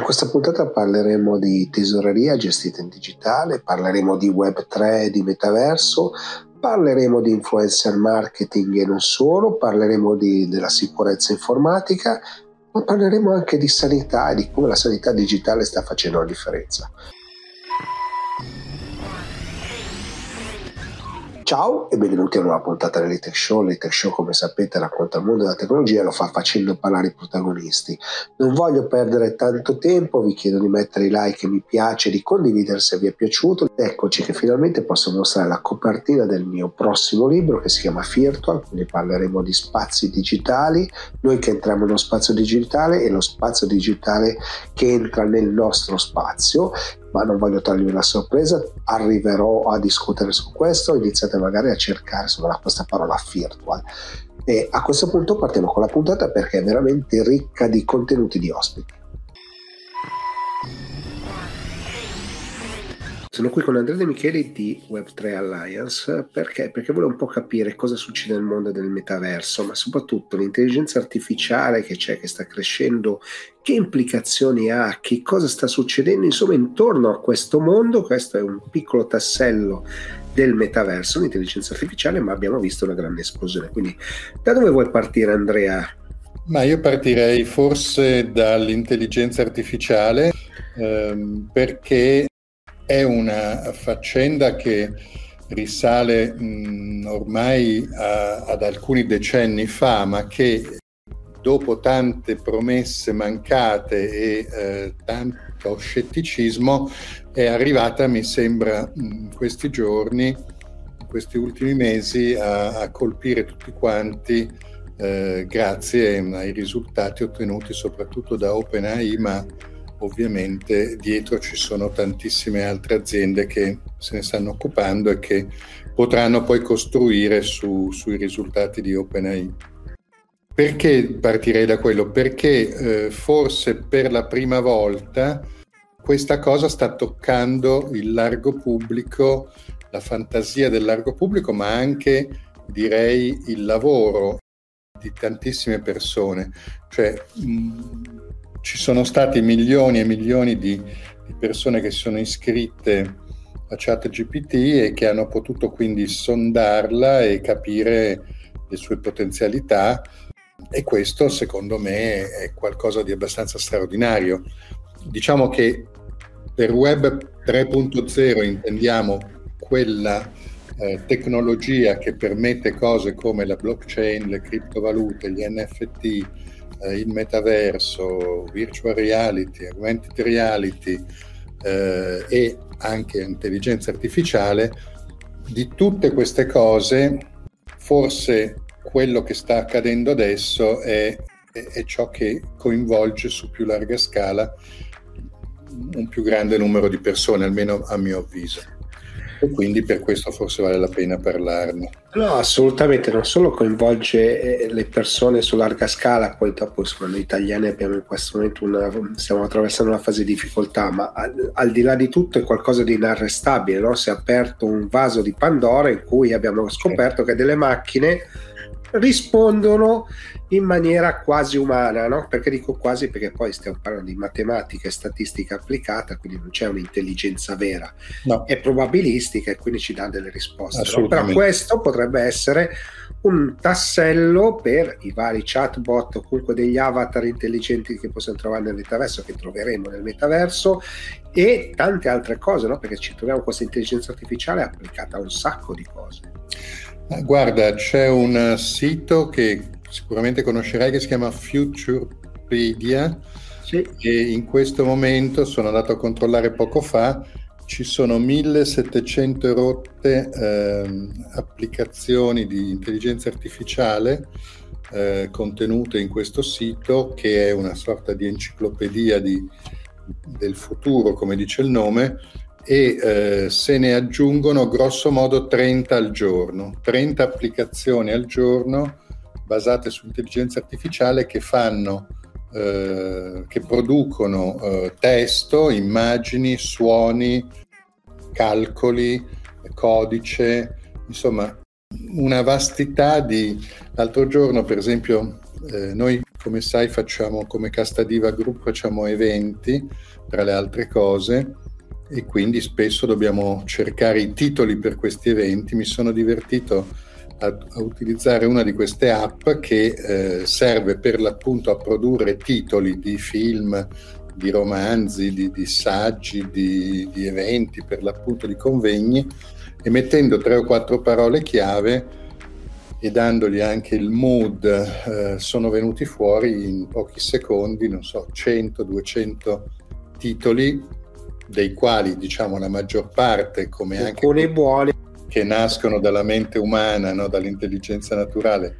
In questa puntata parleremo di tesoreria gestita in digitale, parleremo di Web3 e di metaverso, parleremo di influencer marketing e non solo, parleremo di, della sicurezza informatica, ma parleremo anche di sanità e di come la sanità digitale sta facendo la differenza. Ciao e benvenuti a una nuova puntata dell'Etech Show. L'Etech Show, come sapete, racconta il mondo della tecnologia e lo fa facendo parlare i protagonisti. Non voglio perdere tanto tempo, vi chiedo di mettere i like e mi piace, di condividere se vi è piaciuto. Eccoci che finalmente posso mostrare la copertina del mio prossimo libro che si chiama Virtual, quindi parleremo di spazi digitali, noi che entriamo nello spazio digitale e lo spazio digitale che entra nel nostro spazio ma non voglio togliervi la sorpresa, arriverò a discutere su questo, iniziate magari a cercare insomma, questa parola virtual. E a questo punto partiamo con la puntata perché è veramente ricca di contenuti di ospiti. Sono qui con Andrea De Micheli di Web3 Alliance perché? Perché volevo un po' capire cosa succede nel mondo del metaverso, ma soprattutto l'intelligenza artificiale che c'è, che sta crescendo, che implicazioni ha, che cosa sta succedendo insomma intorno a questo mondo. Questo è un piccolo tassello del metaverso, l'intelligenza artificiale, ma abbiamo visto una grande esplosione. Quindi da dove vuoi partire Andrea? Ma io partirei forse dall'intelligenza artificiale ehm, perché è una faccenda che risale mh, ormai a, ad alcuni decenni fa, ma che dopo tante promesse mancate e eh, tanto scetticismo è arrivata, mi sembra, in questi giorni, in questi ultimi mesi, a, a colpire tutti quanti eh, grazie ai risultati ottenuti soprattutto da OpenAI, ma ovviamente dietro ci sono tantissime altre aziende che se ne stanno occupando e che potranno poi costruire su, sui risultati di OpenAI. Perché partirei da quello? Perché eh, forse per la prima volta questa cosa sta toccando il largo pubblico, la fantasia del largo pubblico, ma anche direi il lavoro di tantissime persone. Cioè, mh, ci sono stati milioni e milioni di, di persone che sono iscritte a ChatGPT e che hanno potuto quindi sondarla e capire le sue potenzialità e questo secondo me è qualcosa di abbastanza straordinario. Diciamo che per Web 3.0 intendiamo quella eh, tecnologia che permette cose come la blockchain, le criptovalute, gli NFT, eh, il metaverso, virtual reality, augmented reality eh, e anche intelligenza artificiale, di tutte queste cose forse quello che sta accadendo adesso è, è, è ciò che coinvolge su più larga scala un più grande numero di persone, almeno a mio avviso e quindi per questo forse vale la pena parlarne. No, assolutamente, non solo coinvolge eh, le persone su larga scala, poi dopo insomma, noi italiani abbiamo in questo momento una, stiamo attraversando una fase di difficoltà, ma al, al di là di tutto è qualcosa di inarrestabile, no? si è aperto un vaso di Pandora in cui abbiamo scoperto che delle macchine rispondono in maniera quasi umana, no? Perché dico quasi perché poi stiamo parlando di matematica e statistica applicata, quindi non c'è un'intelligenza vera, no. è probabilistica e quindi ci dà delle risposte. No? Però questo potrebbe essere un tassello per i vari chatbot o comunque degli avatar intelligenti che possiamo trovare nel metaverso, che troveremo nel metaverso e tante altre cose, no? Perché ci troviamo questa intelligenza artificiale applicata a un sacco di cose. Guarda, c'è un sito che sicuramente conoscerai che si chiama Futurepedia sì. e in questo momento sono andato a controllare poco fa ci sono 1700 rotte eh, applicazioni di intelligenza artificiale eh, contenute in questo sito che è una sorta di enciclopedia di, del futuro come dice il nome e eh, se ne aggiungono grosso modo 30 al giorno, 30 applicazioni al giorno basate su intelligenza artificiale che fanno, eh, che producono eh, testo, immagini, suoni, calcoli, codice, insomma una vastità di... L'altro giorno per esempio eh, noi come sai facciamo come Casta Diva Group facciamo eventi tra le altre cose e quindi spesso dobbiamo cercare i titoli per questi eventi. Mi sono divertito a, a utilizzare una di queste app che eh, serve per l'appunto a produrre titoli di film, di romanzi, di, di saggi, di, di eventi, per l'appunto di convegni e mettendo tre o quattro parole chiave e dandogli anche il mood eh, sono venuti fuori in pochi secondi, non so, 100, 200 titoli dei quali diciamo la maggior parte come alcuni anche buoni che nascono dalla mente umana, no? dall'intelligenza naturale,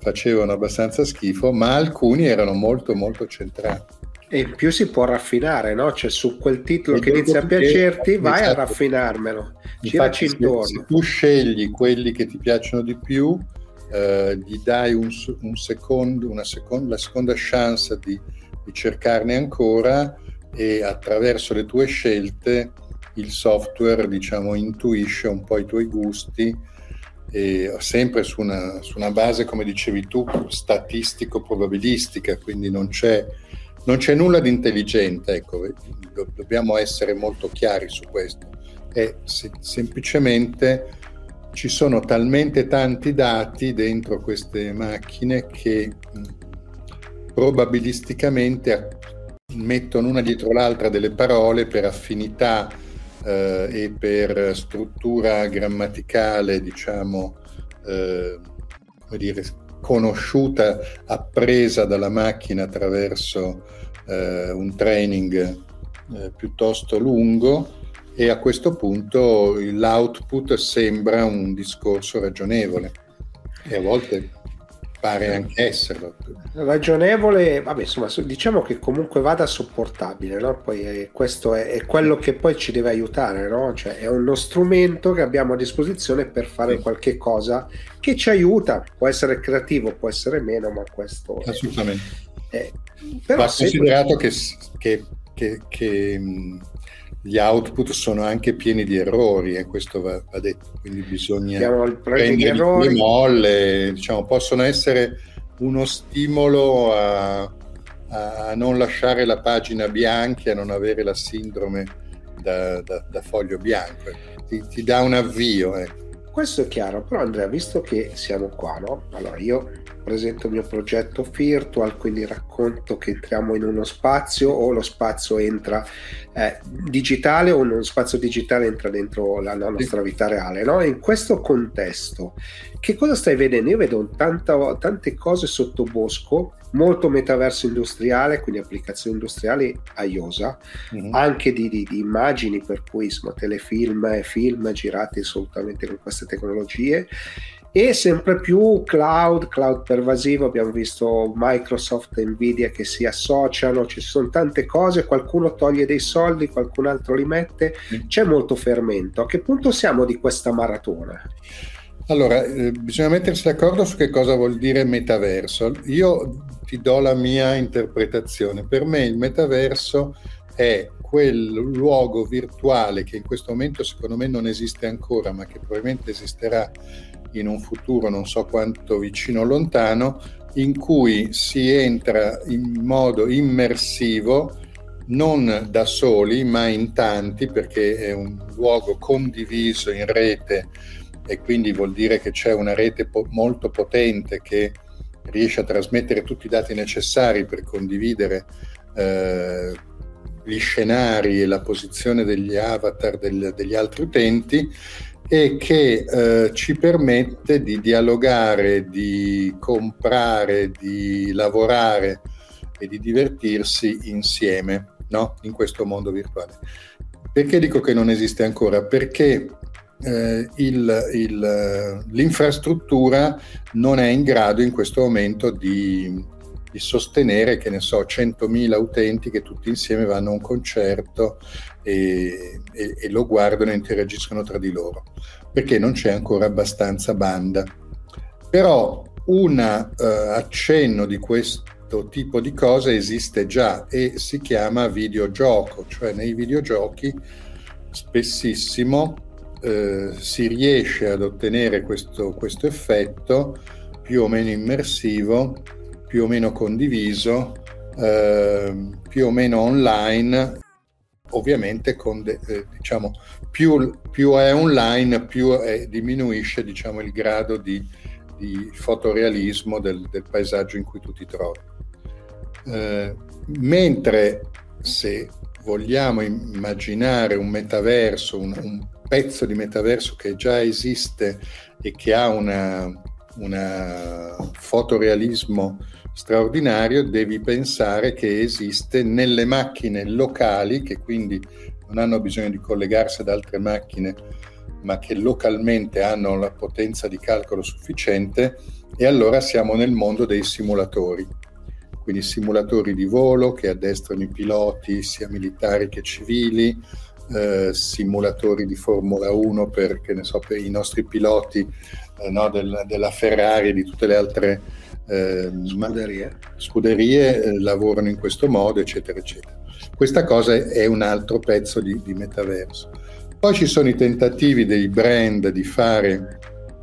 facevano abbastanza schifo, ma alcuni erano molto molto centrati. E in più si può raffinare, no? Cioè su quel titolo e che inizia a piacerti, vai esatto. a raffinarmelo, giraci intorno. Se, tu scegli quelli che ti piacciono di più, eh, gli dai un, un secondo, una seconda, la seconda chance di, di cercarne ancora e attraverso le tue scelte il software diciamo intuisce un po' i tuoi gusti e sempre su una, su una base come dicevi tu statistico probabilistica quindi non c'è, non c'è nulla di intelligente ecco, dobbiamo essere molto chiari su questo. È se, semplicemente ci sono talmente tanti dati dentro queste macchine che probabilisticamente mettono una dietro l'altra delle parole per affinità eh, e per struttura grammaticale, diciamo, eh, come dire, conosciuta, appresa dalla macchina attraverso eh, un training eh, piuttosto lungo e a questo punto l'output sembra un discorso ragionevole. E a volte pare anche esserlo. Ragionevole, vabbè, insomma, diciamo che comunque vada sopportabile, no? Poi è, questo è, è, quello che poi ci deve aiutare, no? Cioè è uno strumento che abbiamo a disposizione per fare qualche cosa che ci aiuta, può essere creativo, può essere meno, ma questo... Assolutamente. È, però Va considerato che, che, che, che gli output sono anche pieni di errori e questo va, va detto, quindi bisogna prendere le molle, diciamo, possono essere uno stimolo a, a, non lasciare la pagina bianca a non avere la sindrome da, da, da foglio bianco, ti, ti, dà un avvio. Ecco. Questo è chiaro, però Andrea, visto che siamo qua, no? Allora io presento il mio progetto virtual, quindi racconto che entriamo in uno spazio o lo spazio entra eh, digitale o uno spazio digitale entra dentro la, la nostra vita reale. No? In questo contesto, che cosa stai vedendo? Io vedo tanta, tante cose sotto bosco, molto metaverso industriale, quindi applicazioni industriali a IOSA, mm-hmm. anche di, di, di, immagini, per cui insomma, telefilm e film girati assolutamente con queste tecnologie e sempre più cloud, cloud pervasivo, abbiamo visto Microsoft e Nvidia che si associano, ci sono tante cose, qualcuno toglie dei soldi, qualcun altro li mette, mm. c'è molto fermento. A che punto siamo di questa maratona? Allora, eh, bisogna mettersi d'accordo su che cosa vuol dire metaverso. Io ti do la mia interpretazione. Per me il metaverso è quel luogo virtuale che in questo momento secondo me non esiste ancora, ma che probabilmente esisterà in un futuro non so quanto vicino o lontano, in cui si entra in modo immersivo, non da soli, ma in tanti, perché è un luogo condiviso in rete e quindi vuol dire che c'è una rete po- molto potente che riesce a trasmettere tutti i dati necessari per condividere eh, gli scenari e la posizione degli avatar del, degli altri utenti e che eh, ci permette di dialogare, di comprare, di lavorare e di divertirsi insieme no? in questo mondo virtuale. Perché dico che non esiste ancora? Perché eh, il, il, l'infrastruttura non è in grado in questo momento di, di sostenere, che ne so, 100.000 utenti che tutti insieme vanno a un concerto e, e, e lo guardano e interagiscono tra di loro, perché non c'è ancora abbastanza banda. Però un uh, accenno di questo tipo di cosa esiste già e si chiama videogioco, cioè nei videogiochi spessissimo eh, si riesce ad ottenere questo, questo effetto più o meno immersivo più o meno condiviso, eh, più o meno online, ovviamente con de, eh, diciamo, più, più, è online, più è, diminuisce diciamo, il grado di, di fotorealismo del, del, paesaggio in cui tu ti trovi. Eh, mentre se vogliamo immaginare un metaverso, un, un, pezzo di metaverso che già esiste e che ha una fotorealismo straordinario, devi pensare che esiste nelle macchine locali, che quindi non hanno bisogno di collegarsi ad altre macchine, ma che localmente hanno la potenza di calcolo sufficiente, e allora siamo nel mondo dei simulatori. Quindi simulatori di volo che addestrano i piloti, sia militari che civili, eh, simulatori di Formula 1 per, so, per i nostri piloti eh, no, del, della Ferrari e di tutte le altre eh, scuderie, scuderie eh, lavorano in questo modo, eccetera, eccetera. Questa cosa è un altro pezzo di, di metaverso. Poi ci sono i tentativi dei brand di fare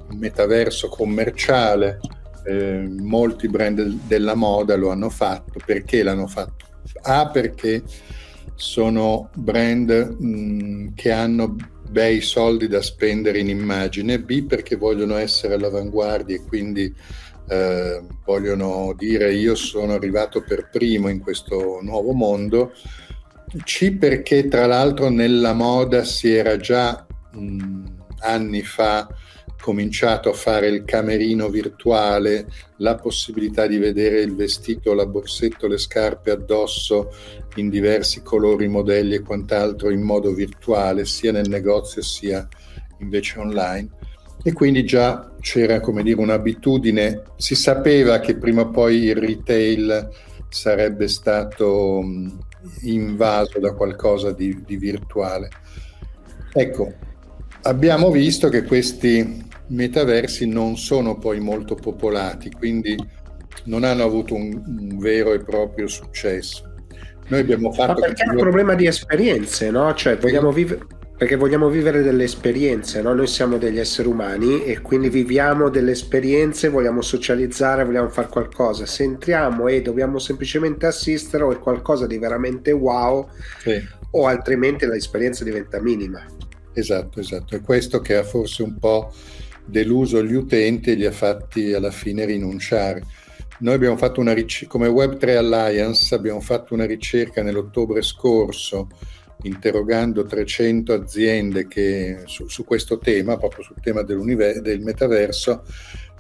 un metaverso commerciale, eh, molti brand della moda lo hanno fatto. Perché l'hanno fatto? A perché sono brand mh, che hanno bei soldi da spendere in immagine, B perché vogliono essere all'avanguardia e quindi eh, vogliono dire io sono arrivato per primo in questo nuovo mondo, C perché tra l'altro nella moda si era già mh, anni fa cominciato a fare il camerino virtuale, la possibilità di vedere il vestito, la borsetto, le scarpe addosso in diversi colori, modelli e quant'altro in modo virtuale, sia nel negozio sia invece online e quindi già c'era come dire un'abitudine, si sapeva che prima o poi il retail sarebbe stato invaso da qualcosa di, di virtuale. Ecco, abbiamo visto che questi metaversi non sono poi molto popolati, quindi non hanno avuto un, un vero e proprio successo. Noi abbiamo fatto... Ma perché è un problema di esperienze, no? Cioè vogliamo vivere perché vogliamo vivere delle esperienze, no? noi siamo degli esseri umani e quindi viviamo delle esperienze, vogliamo socializzare, vogliamo fare qualcosa. Se entriamo e dobbiamo semplicemente assistere o è qualcosa di veramente wow sì. o altrimenti l'esperienza diventa minima. Esatto, esatto. È questo che ha forse un po' deluso gli utenti e li ha fatti alla fine rinunciare. Noi abbiamo fatto una ricerca, come Web3 Alliance, abbiamo fatto una ricerca nell'ottobre scorso interrogando 300 aziende che, su, su, questo tema, proprio sul tema del metaverso,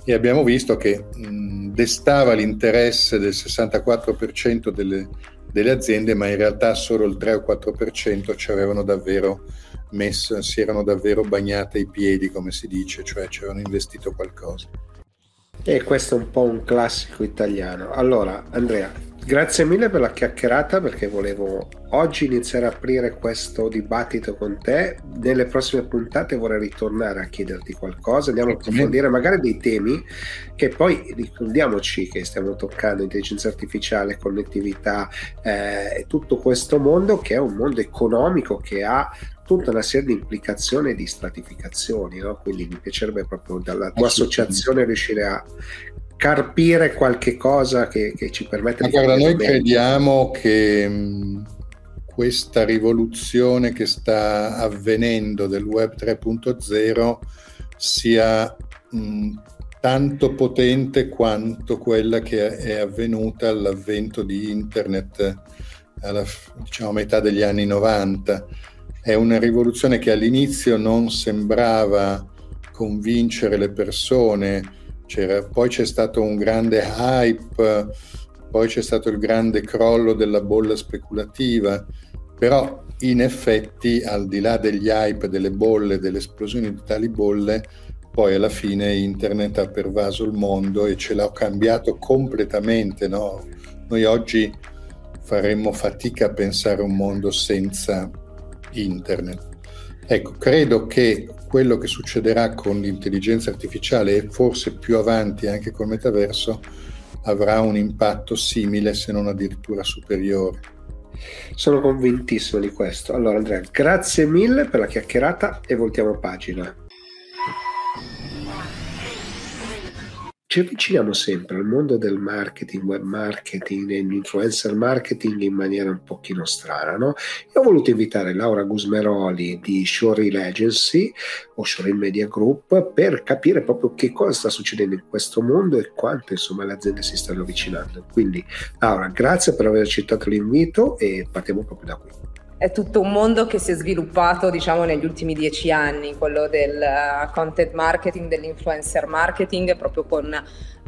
e abbiamo visto che mh, destava l'interesse del 64% delle, delle, aziende, ma in realtà solo il 3 o 4% ci avevano davvero messo, si erano davvero bagnate i piedi, come si dice, cioè ci avevano investito qualcosa. E questo è un po' un classico italiano. Allora, Andrea, Grazie mille per la chiacchierata perché volevo oggi iniziare a aprire questo dibattito con te. Nelle prossime puntate vorrei ritornare a chiederti qualcosa, andiamo a approfondire magari dei temi che poi ricordiamoci che stiamo toccando intelligenza artificiale, connettività eh, tutto questo mondo che è un mondo economico che ha tutta una serie di implicazioni e di stratificazioni, no? quindi mi piacerebbe proprio dalla tua associazione riuscire a carpire qualche cosa che, che ci permette Ma di... Guarda, noi bene. crediamo che mh, questa rivoluzione che sta avvenendo del web 3.0 sia mh, tanto potente quanto quella che è avvenuta all'avvento di internet alla diciamo, metà degli anni 90. È una rivoluzione che all'inizio non sembrava convincere le persone c'era, poi c'è stato un grande hype, poi c'è stato il grande crollo della bolla speculativa, però in effetti al di là degli hype, delle bolle, delle esplosioni di tali bolle, poi alla fine internet ha pervaso il mondo e ce l'ha cambiato completamente. No? Noi oggi faremmo fatica a pensare a un mondo senza internet. Ecco, credo che quello che succederà con l'intelligenza artificiale e forse più avanti anche col metaverso avrà un impatto simile se non addirittura superiore. Sono convintissimo di questo. Allora Andrea, grazie mille per la chiacchierata e voltiamo pagina. Ci avviciniamo sempre al mondo del marketing, web marketing e influencer marketing in maniera un pochino strana. No? E ho voluto invitare Laura Gusmeroli di Showreel Agency o Showreel Media Group per capire proprio che cosa sta succedendo in questo mondo e quanto insomma le aziende si stanno avvicinando. Quindi Laura, grazie per aver accettato l'invito e partiamo proprio da qui è tutto un mondo che si è sviluppato diciamo negli ultimi dieci anni, quello del eh, content marketing, dell'influencer marketing, proprio con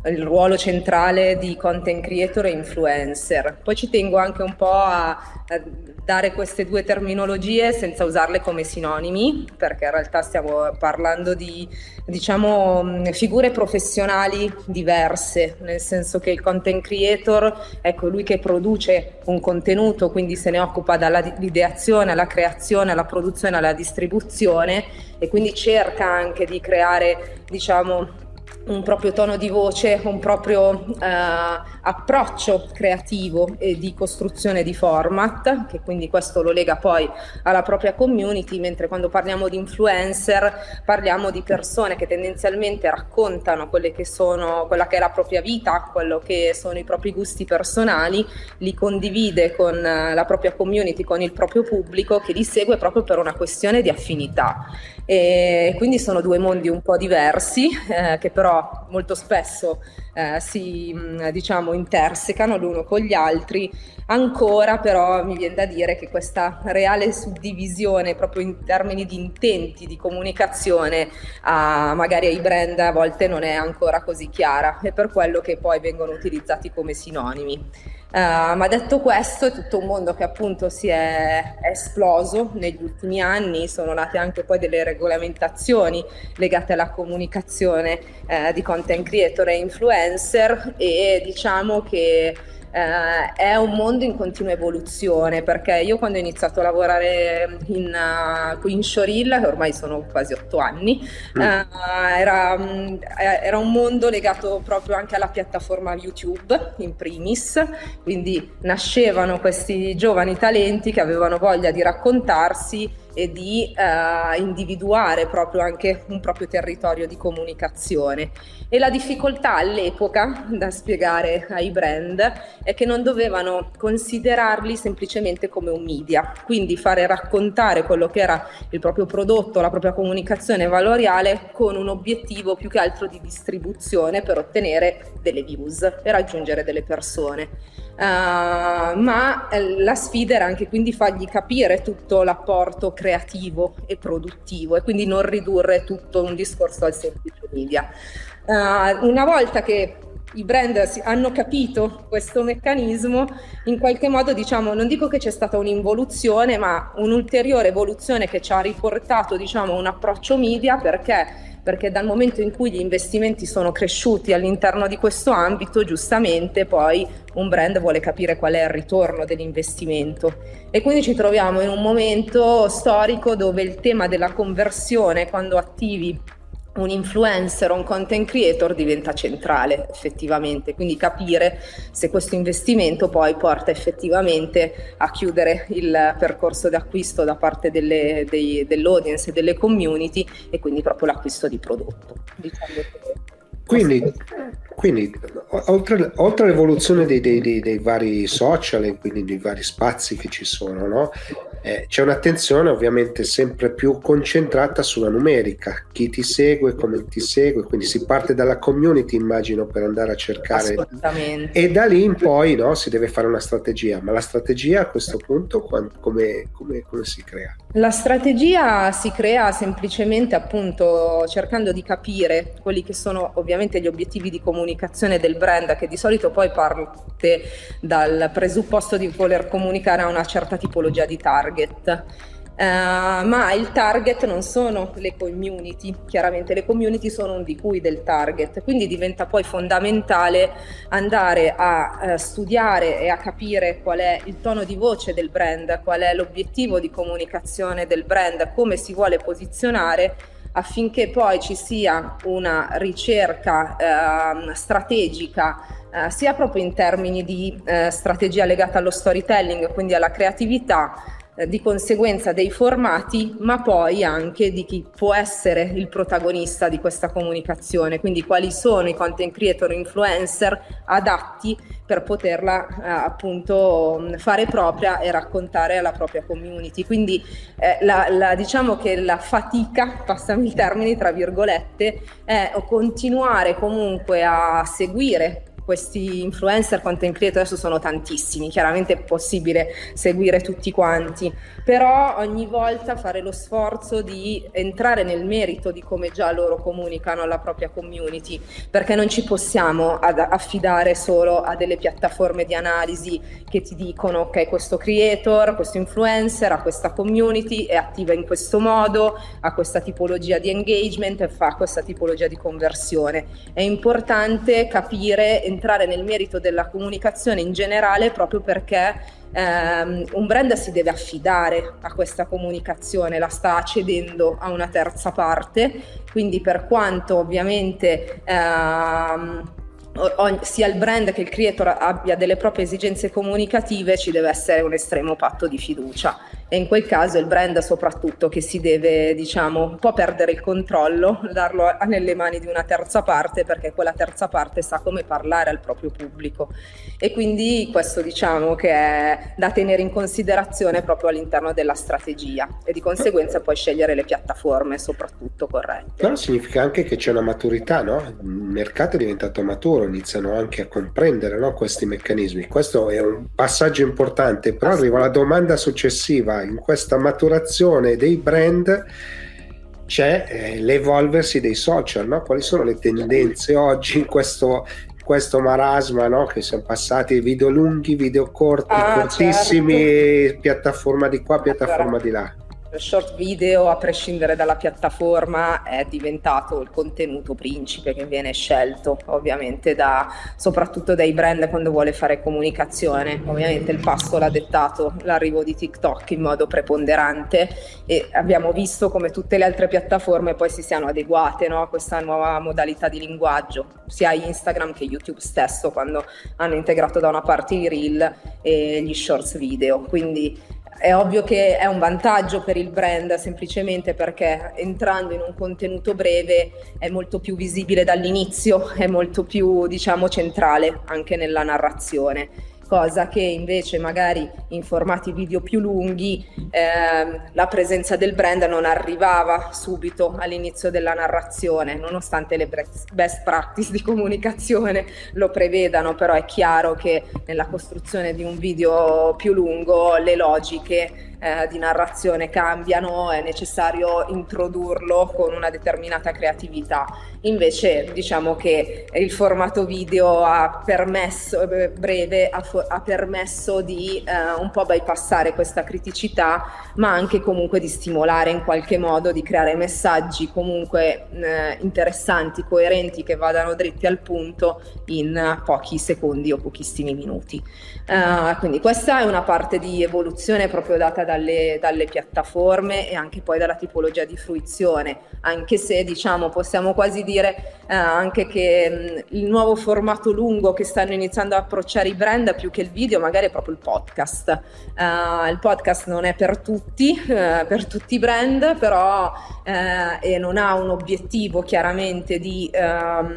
il ruolo centrale di content creator e influencer. Poi ci tengo anche un po' a, a, dare queste due terminologie senza usarle come sinonimi, perché in realtà stiamo parlando di diciamo figure professionali diverse, nel senso che il content creator è colui che produce un contenuto, quindi se ne occupa dall'ideazione alla creazione, alla produzione, alla distribuzione e quindi cerca anche di creare diciamo un proprio tono di voce, un proprio eh, approccio creativo e di costruzione di format, che quindi questo lo lega poi alla propria community, mentre quando parliamo di influencer parliamo di persone che tendenzialmente raccontano quelle che sono, quella che è la propria vita, quello che sono i propri gusti personali, li condivide con la propria community, con il proprio pubblico che li segue proprio per una questione di affinità. E quindi sono due mondi un po' diversi eh, che però molto spesso eh, si mm, diciamo intersecano l'uno con gli altri. Ancora però mi viene da dire che questa reale suddivisione proprio in termini di intenti di comunicazione a, magari ai brand a volte non è ancora così chiara e per quello che poi vengono utilizzati come sinonimi. Uh, ma detto questo, è tutto un mondo che appunto si è, esploso negli ultimi anni, sono nate anche poi delle regolamentazioni legate alla comunicazione uh, di content creator e influencer e diciamo che eh, è un mondo in continua evoluzione perché io quando ho iniziato a lavorare in, uh, in Shoril, ormai sono quasi otto anni, mm. uh, era, um, era, un mondo legato proprio anche alla piattaforma YouTube in primis, quindi nascevano questi giovani talenti che avevano voglia di raccontarsi e di uh, individuare proprio anche un proprio territorio di comunicazione. E la difficoltà all'epoca da spiegare ai brand è che non dovevano considerarli semplicemente come un media, quindi fare raccontare quello che era il proprio prodotto, la propria comunicazione valoriale con un obiettivo più che altro di distribuzione per ottenere delle views, per raggiungere delle persone. Uh, ma eh, la sfida era anche quindi fargli capire tutto l'apporto creativo e produttivo e quindi non ridurre tutto un discorso al semplice media. Uh, una volta che i brand hanno capito questo meccanismo, in qualche modo diciamo, non dico che c'è stata un'involuzione, ma un'ulteriore evoluzione che ci ha riportato diciamo, un approccio media perché perché dal momento in cui gli investimenti sono cresciuti all'interno di questo ambito, giustamente poi un brand vuole capire qual è il ritorno dell'investimento. E quindi ci troviamo in un momento storico dove il tema della conversione, quando attivi un influencer o un content creator diventa centrale effettivamente, quindi capire se questo investimento poi porta effettivamente a chiudere il percorso d'acquisto da parte delle, dei, dell'audience e delle community e quindi proprio l'acquisto di prodotto. Diciamo quindi, quindi oltre, oltre, all'evoluzione dei, dei, dei, dei, vari social e quindi dei vari spazi che ci sono, no? eh, c'è un'attenzione ovviamente sempre più concentrata sulla numerica, chi ti segue, come ti segue, quindi si parte dalla community immagino per andare a cercare e da lì in poi no, si deve fare una strategia, ma la strategia a questo punto come, come, come si crea? La strategia si crea semplicemente appunto cercando di capire quelli che sono ovviamente gli obiettivi di comunicazione del brand che di solito poi parte dal presupposto di voler comunicare a una certa tipologia di target. Uh, ma il target non sono le community, chiaramente le community sono un di cui del target, quindi diventa poi fondamentale andare a uh, studiare e a capire qual è il tono di voce del brand, qual è l'obiettivo di comunicazione del brand, come si vuole posizionare affinché poi ci sia una ricerca uh, strategica uh, sia proprio in termini di uh, strategia legata allo storytelling, quindi alla creatività, eh, di conseguenza dei formati, ma poi anche di chi può essere il protagonista di questa comunicazione, quindi quali sono i content creator influencer adatti per poterla eh, appunto fare propria e raccontare alla propria community. Quindi eh, la, la, diciamo che la fatica, passami il termine tra virgolette, è continuare comunque a seguire questi influencer content creator adesso sono tantissimi, chiaramente è possibile seguire tutti quanti, però ogni volta fare lo sforzo di entrare nel merito di come già loro comunicano alla propria community, perché non ci possiamo affidare solo a delle piattaforme di analisi che ti dicono ok questo creator, questo influencer ha questa community, è attiva in questo modo, ha questa tipologia di engagement e fa questa tipologia di conversione. È importante capire entrare nel merito della comunicazione in generale proprio perché ehm, un brand si deve affidare a questa comunicazione, la sta cedendo a una terza parte, quindi per quanto ovviamente ehm, sia il brand che il creator abbia delle proprie esigenze comunicative, ci deve essere un estremo patto di fiducia e in quel caso il brand soprattutto che si deve diciamo un po' perdere il controllo, darlo nelle mani di una terza parte perché quella terza parte sa come parlare al proprio pubblico e quindi questo diciamo che è da tenere in considerazione proprio all'interno della strategia e di conseguenza poi scegliere le piattaforme soprattutto corrette. Però significa anche che c'è una maturità, no? Il mercato è diventato maturo, iniziano anche a comprendere no? questi meccanismi. Questo è un passaggio importante, però arriva la domanda successiva in questa maturazione dei brand c'è eh, l'evolversi dei social, no? quali sono le tendenze oggi in questo, questo marasma no? che siamo passati video lunghi, video corti, ah, cortissimi, certo. piattaforma di qua, piattaforma di là short video, a prescindere dalla piattaforma, è diventato il contenuto principe che viene scelto, ovviamente da, soprattutto dai brand quando vuole fare comunicazione. Ovviamente il passo l'ha dettato l'arrivo di TikTok in modo preponderante e abbiamo visto come tutte le altre piattaforme poi si siano adeguate no, a questa nuova modalità di linguaggio, sia Instagram che YouTube stesso quando hanno integrato da una parte i reel e gli shorts video. Quindi è ovvio che è un vantaggio per il brand semplicemente perché entrando in un contenuto breve è molto più visibile dall'inizio, è molto più diciamo centrale anche nella narrazione cosa che invece magari in formati video più lunghi eh, la presenza del brand non arrivava subito all'inizio della narrazione, nonostante le best practice di comunicazione lo prevedano, però è chiaro che nella costruzione di un video più lungo le logiche eh, di narrazione cambiano, è necessario introdurlo con una determinata creatività. Invece diciamo che il formato video ha permesso, eh, breve, ha, ha permesso di eh, un po' bypassare questa criticità, ma anche comunque di stimolare in qualche modo, di creare messaggi comunque eh, interessanti, coerenti, che vadano dritti al punto in pochi secondi o pochissimi minuti. Uh, quindi questa è una parte di evoluzione proprio data dalle, dalle, piattaforme e anche poi dalla tipologia di fruizione, anche se diciamo possiamo quasi dire uh, anche che mh, il nuovo formato lungo che stanno iniziando a approcciare i brand più che il video magari è proprio il podcast. Uh, il podcast non è per tutti, per tutti i brand, però e non ha un obiettivo chiaramente di, um,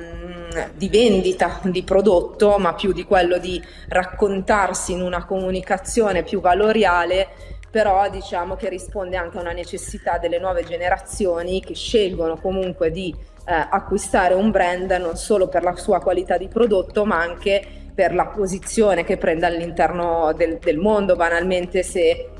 di vendita di prodotto, ma più di quello di raccontare buttarsi in una comunicazione più valoriale, però diciamo che risponde anche a una necessità delle nuove generazioni che scelgono comunque di eh, acquistare un brand non solo per la sua qualità di prodotto, ma anche per la posizione che prende all'interno del, del mondo, banalmente se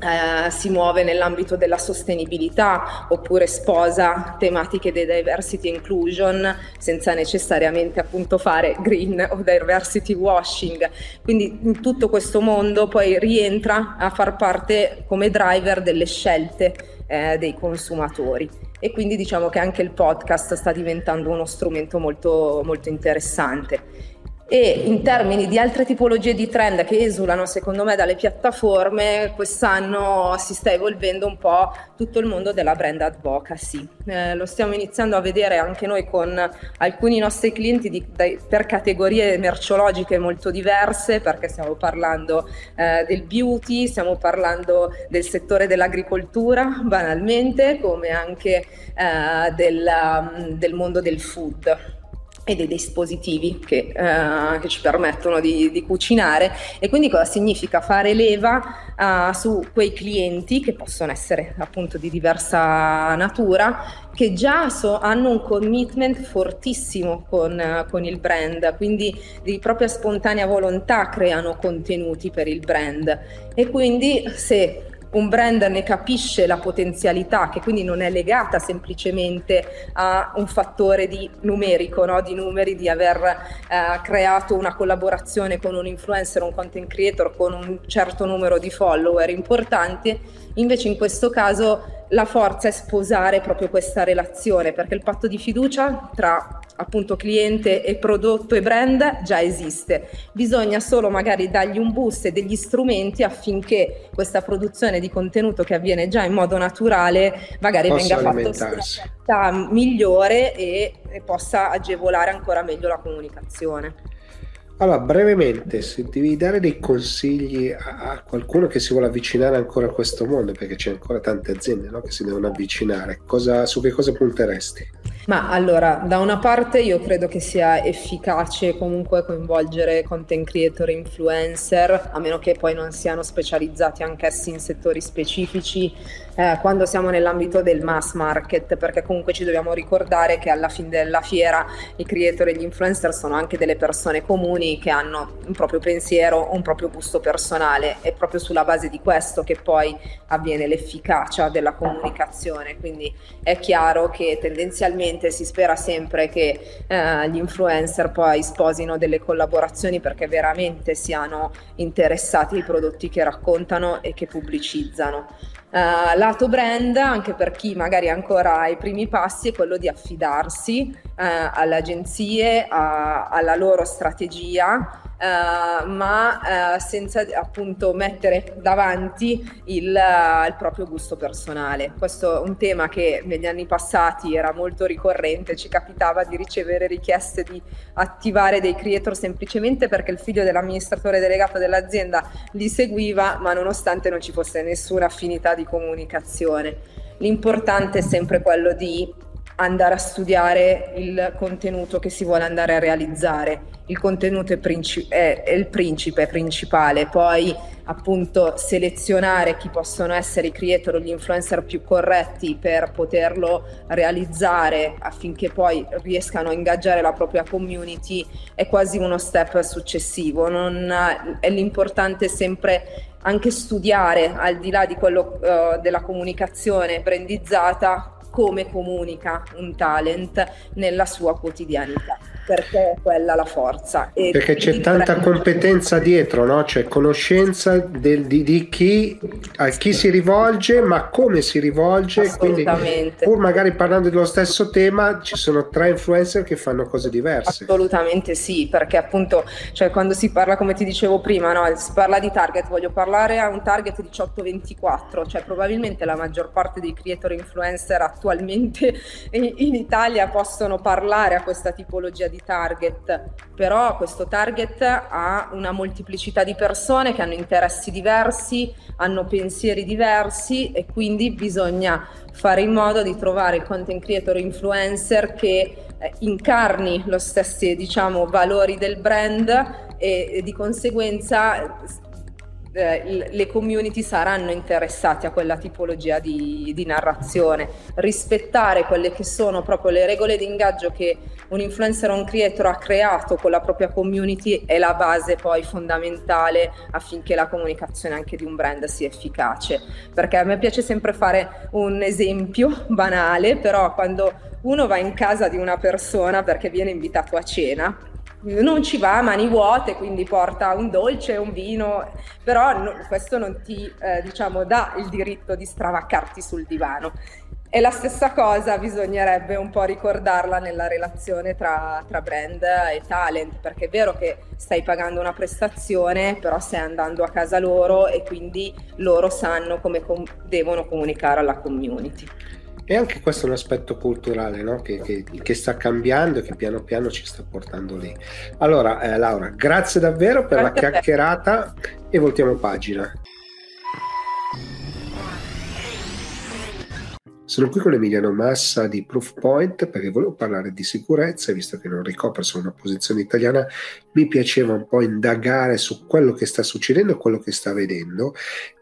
eh, si muove nell'ambito della sostenibilità oppure sposa tematiche di diversity inclusion senza necessariamente appunto fare green o diversity washing. Quindi in tutto questo mondo poi rientra a far parte come driver delle scelte eh, dei consumatori e quindi diciamo che anche il podcast sta diventando uno strumento molto, molto interessante. E in termini di altre tipologie di trend che esulano secondo me dalle piattaforme, quest'anno si sta evolvendo un po' tutto il mondo della brand advocacy. Eh, lo stiamo iniziando a vedere anche noi con alcuni nostri clienti di, dai, per categorie merceologiche molto diverse, perché stiamo parlando eh, del beauty, stiamo parlando del settore dell'agricoltura banalmente, come anche eh, del, del mondo del food e dei dispositivi che, uh, che ci permettono di, di, cucinare. E quindi cosa significa fare leva uh, su quei clienti che possono essere appunto di diversa natura che già so, hanno un commitment fortissimo con, con, il brand. Quindi di propria spontanea volontà creano contenuti per il brand. E quindi se un brand ne capisce la potenzialità, che quindi non è legata semplicemente a un fattore di numerico, no? di numeri, di aver eh, creato una collaborazione con un influencer, un content creator con un certo numero di follower importanti, invece in questo caso la forza è sposare proprio questa relazione, perché il patto di fiducia tra appunto cliente e prodotto e brand già esiste. Bisogna solo magari dargli un boost e degli strumenti affinché questa produzione di contenuto che avviene già in modo naturale magari possa venga fatta su una qualità migliore e, e possa agevolare ancora meglio la comunicazione. Allora, brevemente, se devi dare dei consigli a, a, qualcuno che si vuole avvicinare ancora a questo mondo, perché c'è ancora tante aziende no, che si devono avvicinare, cosa, su che cosa punteresti? Ma allora, da una parte io credo che sia efficace comunque coinvolgere content creator e influencer, a meno che poi non siano specializzati anch'essi in settori specifici, eh, quando siamo nell'ambito del mass market, perché comunque ci dobbiamo ricordare che alla fine della fiera i creator e gli influencer sono anche delle persone comuni che hanno un proprio pensiero, un proprio gusto personale, è proprio sulla base di questo che poi avviene l'efficacia della comunicazione, quindi è chiaro che tendenzialmente ovviamente si spera sempre che eh, gli influencer poi sposino delle collaborazioni perché veramente siano interessati ai prodotti che raccontano e che pubblicizzano. Uh, lato brand, anche per chi magari è ancora ai primi passi, è quello di affidarsi uh, alle agenzie, a, alla loro strategia Uh, ma uh, senza appunto mettere davanti il, uh, il, proprio gusto personale. Questo è un tema che negli anni passati era molto ricorrente, ci capitava di ricevere richieste di attivare dei creator semplicemente perché il figlio dell'amministratore delegato dell'azienda li seguiva, ma nonostante non ci fosse nessuna affinità di comunicazione. L'importante è sempre quello di andare a studiare il contenuto che si vuole andare a realizzare. Il contenuto è, princip- è, è, il principe principale, poi appunto selezionare chi possono essere i creator o gli influencer più corretti per poterlo realizzare affinché poi riescano a ingaggiare la propria community è quasi uno step successivo. Non, è l'importante sempre anche studiare al di là di quello uh, della comunicazione brandizzata come comunica un talent nella sua quotidianità perché è quella la forza. E perché c'è tanta prendere... competenza dietro, no? c'è conoscenza del, di, di, chi, a chi si rivolge, ma come si rivolge. Quindi, pur magari parlando dello stesso tema, ci sono tre influencer che fanno cose diverse. Assolutamente sì, perché appunto cioè, quando si parla, come ti dicevo prima, no? si parla di target, voglio parlare a un target 18-24, cioè probabilmente la maggior parte dei creator influencer attualmente in, in Italia possono parlare a questa tipologia di di target, però questo target ha una moltiplicità di persone che hanno interessi diversi, hanno pensieri diversi e quindi bisogna fare in modo di trovare il content creator influencer che eh, incarni lo stessi diciamo valori del brand e, e di conseguenza eh, le community saranno interessate a quella tipologia di, di, narrazione. Rispettare quelle che sono proprio le regole di ingaggio che un influencer o un creator ha creato con la propria community è la base poi fondamentale affinché la comunicazione anche di un brand sia efficace. Perché a me piace sempre fare un esempio banale, però quando uno va in casa di una persona perché viene invitato a cena, non ci va a mani vuote, quindi porta un dolce, un vino, però no, questo non ti eh, diciamo, dà il diritto di stravaccarti sul divano. E la stessa cosa bisognerebbe un po' ricordarla nella relazione tra, tra, brand e talent, perché è vero che stai pagando una prestazione, però stai andando a casa loro e quindi loro sanno come com- devono comunicare alla community. E anche questo è un aspetto culturale no? che, che, che, sta cambiando e che piano piano ci sta portando lì. Allora, eh, Laura, grazie davvero per grazie la chiacchierata e voltiamo pagina. Sono qui con Emiliano Massa di Proofpoint perché volevo parlare di sicurezza, visto che non ricopre solo una posizione italiana, mi piaceva un po' indagare su quello che sta succedendo e quello che sta vedendo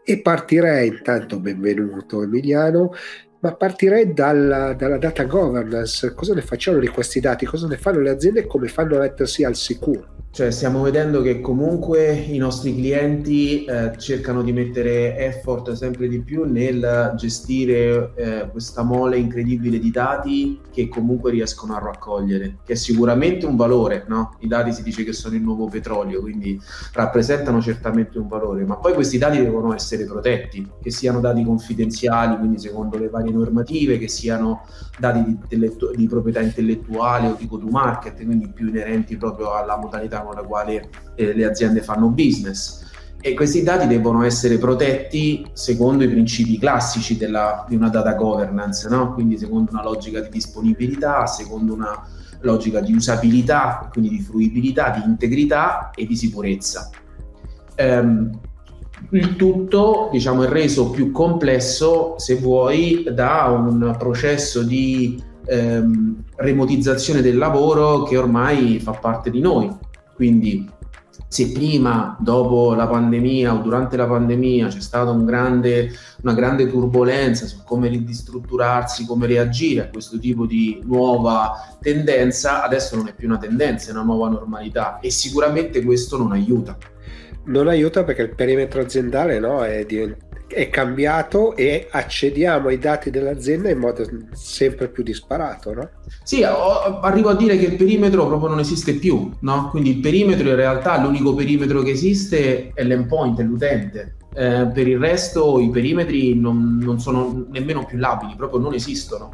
e partirei intanto, benvenuto Emiliano, ma partirei dalla, dalla, data governance. Cosa ne facciamo di questi dati? Cosa ne fanno le aziende e come fanno a mettersi al sicuro? Cioè stiamo vedendo che comunque i nostri clienti eh, cercano di mettere effort sempre di più nel gestire eh, questa mole incredibile di dati che comunque riescono a raccogliere, che è sicuramente un valore, no? I dati si dice che sono il nuovo petrolio, quindi rappresentano certamente un valore, ma poi questi dati devono essere protetti, che siano dati confidenziali, quindi secondo le varie normative, che siano dati di, di proprietà intellettuale o di go to market, quindi più inerenti proprio alla modalità con la quale eh, le aziende fanno business. E questi dati devono essere protetti secondo i principi classici della, di una data governance, no? quindi secondo una logica di disponibilità, secondo una logica di usabilità, quindi di fruibilità, di integrità e di sicurezza. Um, il tutto diciamo, è reso più complesso, se vuoi, da un processo di ehm, remotizzazione del lavoro che ormai fa parte di noi. Quindi se prima, dopo la pandemia o durante la pandemia c'è stata un grande, una grande turbolenza su come ridistrutturarsi, come reagire a questo tipo di nuova tendenza, adesso non è più una tendenza, è una nuova normalità e sicuramente questo non aiuta. Non aiuta perché il perimetro aziendale no, è diventato è cambiato e accediamo ai dati dell'azienda in modo sempre più disparato, no? Sì, arrivo a dire che il perimetro proprio non esiste più, no? Quindi il perimetro in realtà l'unico perimetro che esiste è l'endpoint, è l'utente. Eh, per il resto i perimetri non, non sono nemmeno più labili, proprio non esistono.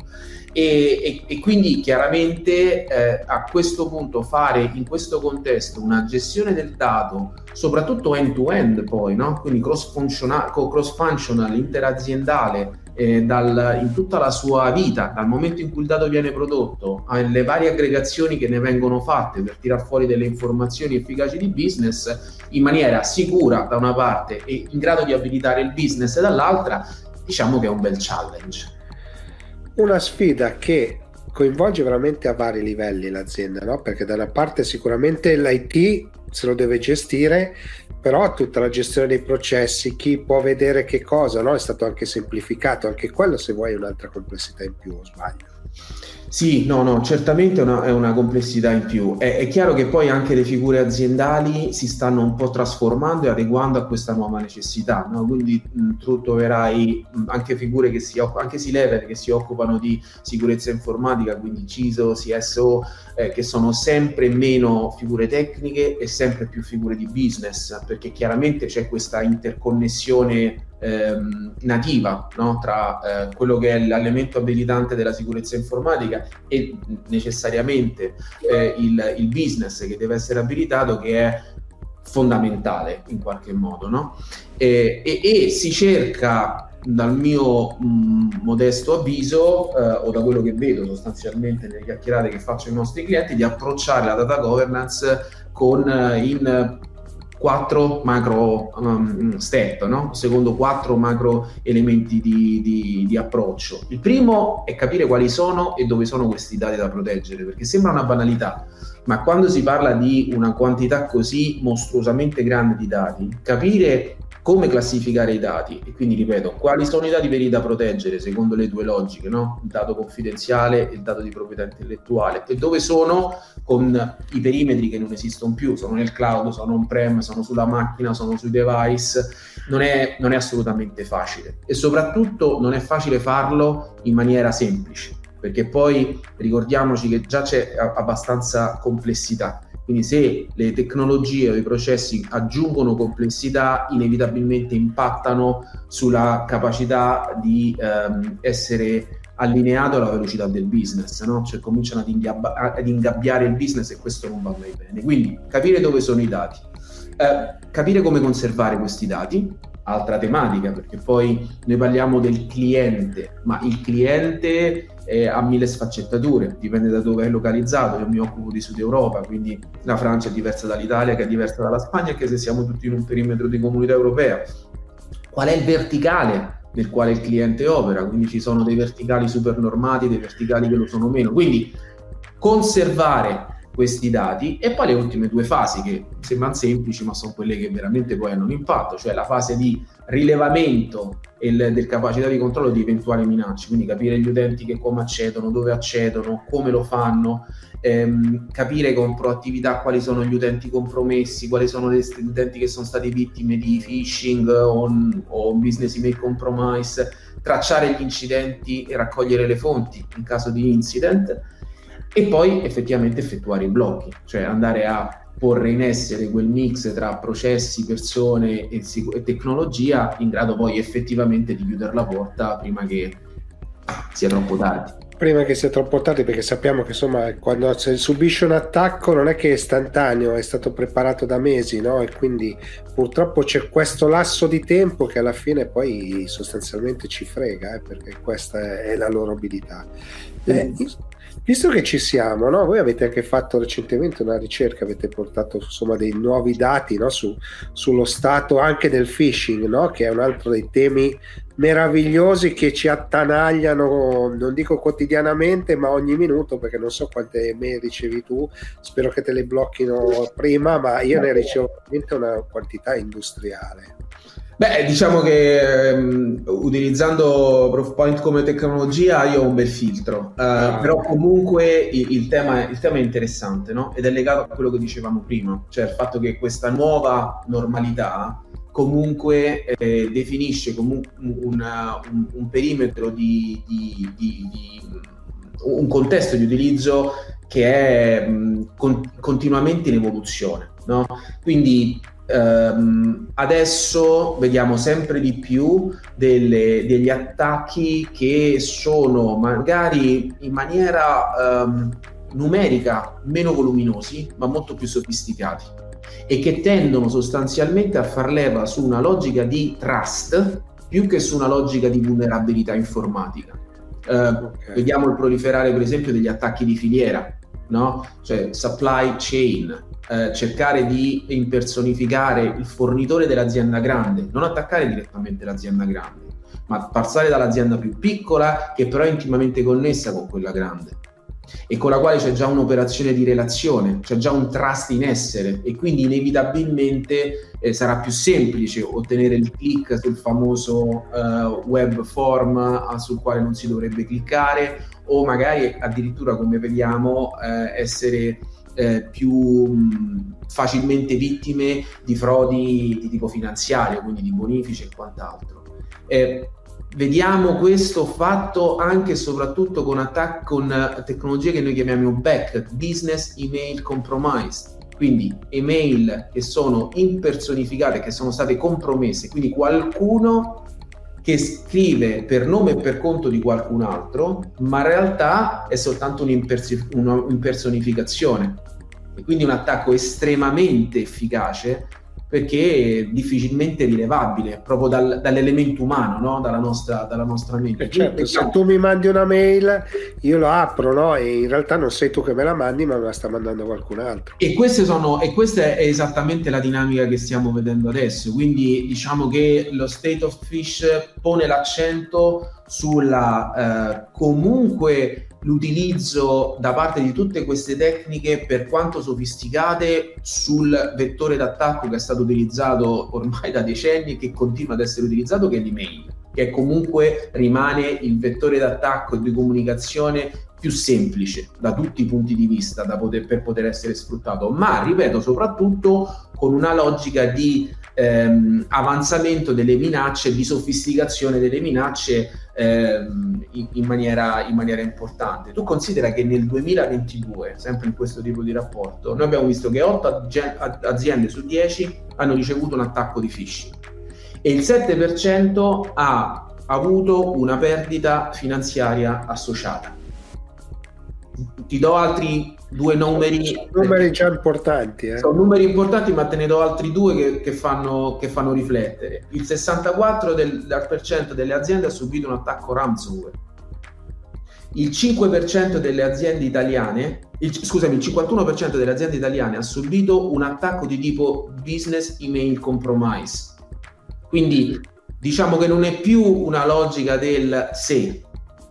E, e, e, quindi chiaramente eh, a questo punto fare in questo contesto una gestione del dato, soprattutto end-to-end poi, no? quindi cross-functional, cross-functional interaziendale eh, dal, in tutta la sua vita, dal momento in cui il dato viene prodotto, alle varie aggregazioni che ne vengono fatte per tirar fuori delle informazioni efficaci di business in maniera sicura da una parte e in grado di abilitare il business dall'altra, diciamo che è un bel challenge una sfida che coinvolge veramente a vari livelli l'azienda, no? perché da una parte sicuramente l'IT se lo deve gestire, però tutta la gestione dei processi, chi può vedere che cosa, no? è stato anche semplificato, anche quello se vuoi è un'altra complessità in più, o sbaglio. Sì, no, no, certamente è una, è una complessità in più. È, è, chiaro che poi anche le figure aziendali si stanno un po' trasformando e adeguando a questa nuova necessità. No? Quindi mh, tu troverai anche figure che si occupano, anche C-level che si occupano di sicurezza informatica, quindi CISO, CSO, eh, che sono sempre meno figure tecniche e sempre più figure di business, perché chiaramente c'è questa interconnessione ehm, nativa no? tra eh, quello che è l'elemento abilitante della sicurezza informatica e necessariamente eh, il, il, business che deve essere abilitato che è fondamentale in qualche modo no? e, e, e si cerca dal mio mh, modesto avviso eh, o da quello che vedo sostanzialmente nelle chiacchierate che faccio ai nostri clienti di approcciare la data governance con eh, in quattro macro um, step, no? secondo quattro macro elementi di, di, di, approccio. Il primo è capire quali sono e dove sono questi dati da proteggere, perché sembra una banalità, ma quando si parla di una quantità così mostruosamente grande di dati, capire come classificare i dati? E quindi ripeto quali sono i dati veri da proteggere secondo le due logiche no? il dato confidenziale e il dato di proprietà intellettuale. E dove sono? Con i perimetri che non esistono più. Sono nel cloud, sono on prem, sono sulla macchina, sono sui device. Non è, non è assolutamente facile. E soprattutto non è facile farlo in maniera semplice. Perché poi ricordiamoci che già c'è abbastanza complessità Quindi se le tecnologie o i processi aggiungono complessità, inevitabilmente impattano sulla capacità di ehm, essere allineato alla velocità del business, no? cioè cominciano ad, ingabba- ad, ingabbiare il business e questo non va mai bene. Quindi capire dove sono i dati, eh, capire come conservare questi dati, altra tematica, perché poi noi parliamo del cliente, ma il cliente eh, ha mille sfaccettature, dipende da dove è localizzato, io mi occupo di Sud Europa, quindi la Francia è diversa dall'Italia, che è diversa dalla Spagna, anche se siamo tutti in un perimetro di comunità europea. Qual è il verticale nel quale il cliente opera? Quindi ci sono dei verticali super normati, dei verticali che lo sono meno. Quindi conservare questi dati. E poi le ultime due fasi che sembrano semplici ma sono quelle che veramente poi hanno un impatto, cioè la fase di rilevamento il, del capacità di controllo di eventuali minacce, quindi capire gli utenti che come accedono, dove accedono, come lo fanno, ehm, capire con proattività quali sono gli utenti compromessi, quali sono gli utenti che sono stati vittime di phishing o, o business email compromise, tracciare gli incidenti e raccogliere le fonti in caso di incident e poi effettivamente effettuare i blocchi, cioè andare a porre in essere quel mix tra processi, persone e, e tecnologia in grado poi effettivamente di chiudere la porta prima che sia troppo tardi prima che sia troppo tardi perché sappiamo che insomma quando subisce un attacco non è che è istantaneo è stato preparato da mesi no? e quindi purtroppo c'è questo lasso di tempo che alla fine poi sostanzialmente ci frega eh, perché questa è la loro abilità eh, Visto che ci siamo, no? voi avete anche fatto recentemente una ricerca, avete portato insomma dei nuovi dati no? Su, sullo stato anche del phishing, no? che è un altro dei temi meravigliosi che ci attanagliano, non dico quotidianamente, ma ogni minuto, perché non so quante mail ricevi tu, spero che te le blocchino prima, ma io ne ricevo veramente una quantità industriale. Beh, diciamo che um, utilizzando Proofpoint come tecnologia io ho un bel filtro, uh, ah. però comunque il, il, tema, il, tema, è interessante no? ed è legato a quello che dicevamo prima, cioè il fatto che questa nuova normalità comunque eh, definisce comunque un, un, un perimetro di, di, di, di, un contesto di utilizzo che è mh, con, continuamente in evoluzione. No? Quindi Um, adesso vediamo sempre di più delle, degli attacchi che sono magari in maniera um, numerica meno voluminosi, ma molto più sofisticati e che tendono sostanzialmente a far leva su una logica di trust più che su una logica di vulnerabilità informatica. Uh, okay. Vediamo il proliferare, per esempio, degli attacchi di filiera, no? cioè supply chain, eh, cercare di impersonificare il fornitore dell'azienda grande, non attaccare direttamente l'azienda grande, ma passare dall'azienda più piccola che però è intimamente connessa con quella grande e con la quale c'è già un'operazione di relazione, c'è già un trust in essere e quindi inevitabilmente eh, sarà più semplice ottenere il click sul famoso eh, web form ah, sul quale non si dovrebbe cliccare o magari addirittura come vediamo eh, essere eh, più mh, facilmente vittime di frodi di tipo finanziario, quindi di bonifici e quant'altro. Eh, vediamo questo fatto anche e soprattutto con, attac- con tecnologie che noi chiamiamo back, business email compromised, quindi email che sono impersonificate, che sono state compromesse, quindi qualcuno che scrive per nome e per conto di qualcun altro, ma in realtà è soltanto un'impersonificazione. E quindi un attacco estremamente efficace perché è difficilmente rilevabile proprio dal, dall'elemento umano, no? dalla, nostra, dalla, nostra, mente. Eh certo, se tu mi mandi una mail, io lo apro no? e in realtà non sei tu che me la mandi, ma me la sta mandando qualcun altro. E, sono, e questa è esattamente la dinamica che stiamo vedendo adesso. Quindi diciamo che lo State of Fish pone l'accento sulla eh, comunque l'utilizzo da parte di tutte queste tecniche, per quanto sofisticate, sul vettore d'attacco che è stato utilizzato ormai da decenni e che continua ad essere utilizzato, che è l'email, che comunque rimane il vettore d'attacco e di comunicazione più semplice da tutti i punti di vista poter, per poter essere sfruttato, ma ripeto, soprattutto con una logica di ehm, avanzamento delle minacce, di sofisticazione delle minacce ehm, in, maniera, in, maniera, importante. Tu considera che nel 2022, sempre in questo tipo di rapporto, noi abbiamo visto che 8 aziende su 10 hanno ricevuto un attacco di phishing e il 7% ha avuto una perdita finanziaria associata. Ti do altri due numeri. Numeri già importanti. Eh. Sono numeri importanti, ma te ne do altri due che, che, fanno, che fanno, riflettere. Il 64% del, delle aziende ha subito un attacco ransomware. Il 5% delle aziende italiane, il, scusami, il 51% delle aziende italiane ha subito un attacco di tipo business email compromise. Quindi diciamo che non è più una logica del se,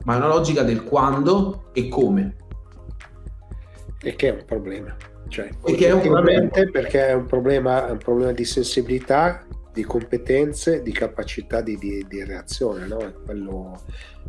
ma è una logica del quando e come. E che è un problema. Cioè, e che è un problema. perché è un problema, è un problema di sensibilità, di competenze, di capacità di, di, di reazione, no? È quello,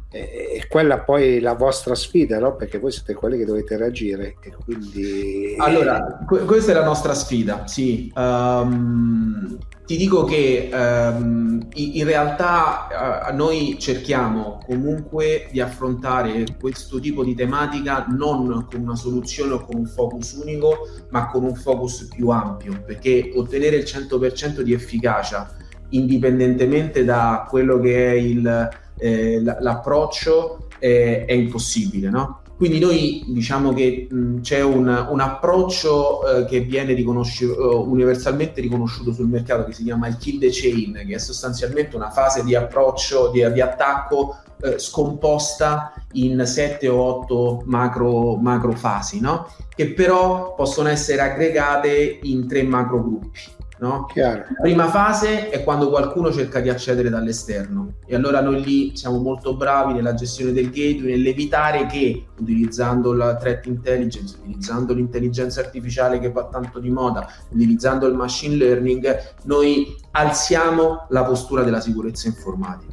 è, quella poi la vostra sfida, no? Perché voi siete quelli che dovete reagire e quindi... Allora, que- questa è la nostra sfida, sì. Um, ti dico che um, in realtà uh, noi cerchiamo comunque di affrontare questo tipo di tematica non con una soluzione o con un focus unico, ma con un focus più ampio, perché ottenere il 100% di efficacia indipendentemente da quello che è il, eh, l'approccio è, è impossibile, no? Quindi noi diciamo che mh, c'è un, un approccio eh, che viene riconosci- uh, universalmente riconosciuto sul mercato che si chiama il kill the chain, che è sostanzialmente una fase di approccio, di, di attacco eh, scomposta in sette o otto macro, macro fasi, no? che però possono essere aggregate in tre macro gruppi. No? La prima fase è quando qualcuno cerca di accedere dall'esterno e allora noi lì siamo molto bravi nella gestione del gateway, nell'evitare che utilizzando la threat intelligence, utilizzando l'intelligenza artificiale che va tanto di moda, utilizzando il machine learning, noi alziamo la postura della sicurezza informatica.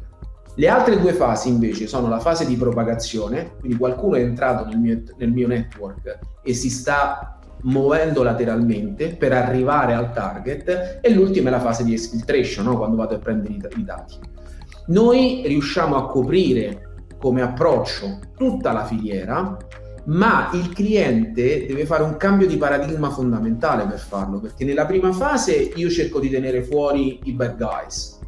Le altre due fasi invece sono la fase di propagazione, quindi qualcuno è entrato nel mio, nel mio network e si sta muovendo lateralmente per arrivare al target e l'ultima è la fase di exfiltration, no? quando vado a prendere i, i dati. Noi riusciamo a coprire come approccio tutta la filiera, ma il cliente deve fare un cambio di paradigma fondamentale per farlo, perché nella prima fase io cerco di tenere fuori i bad guys,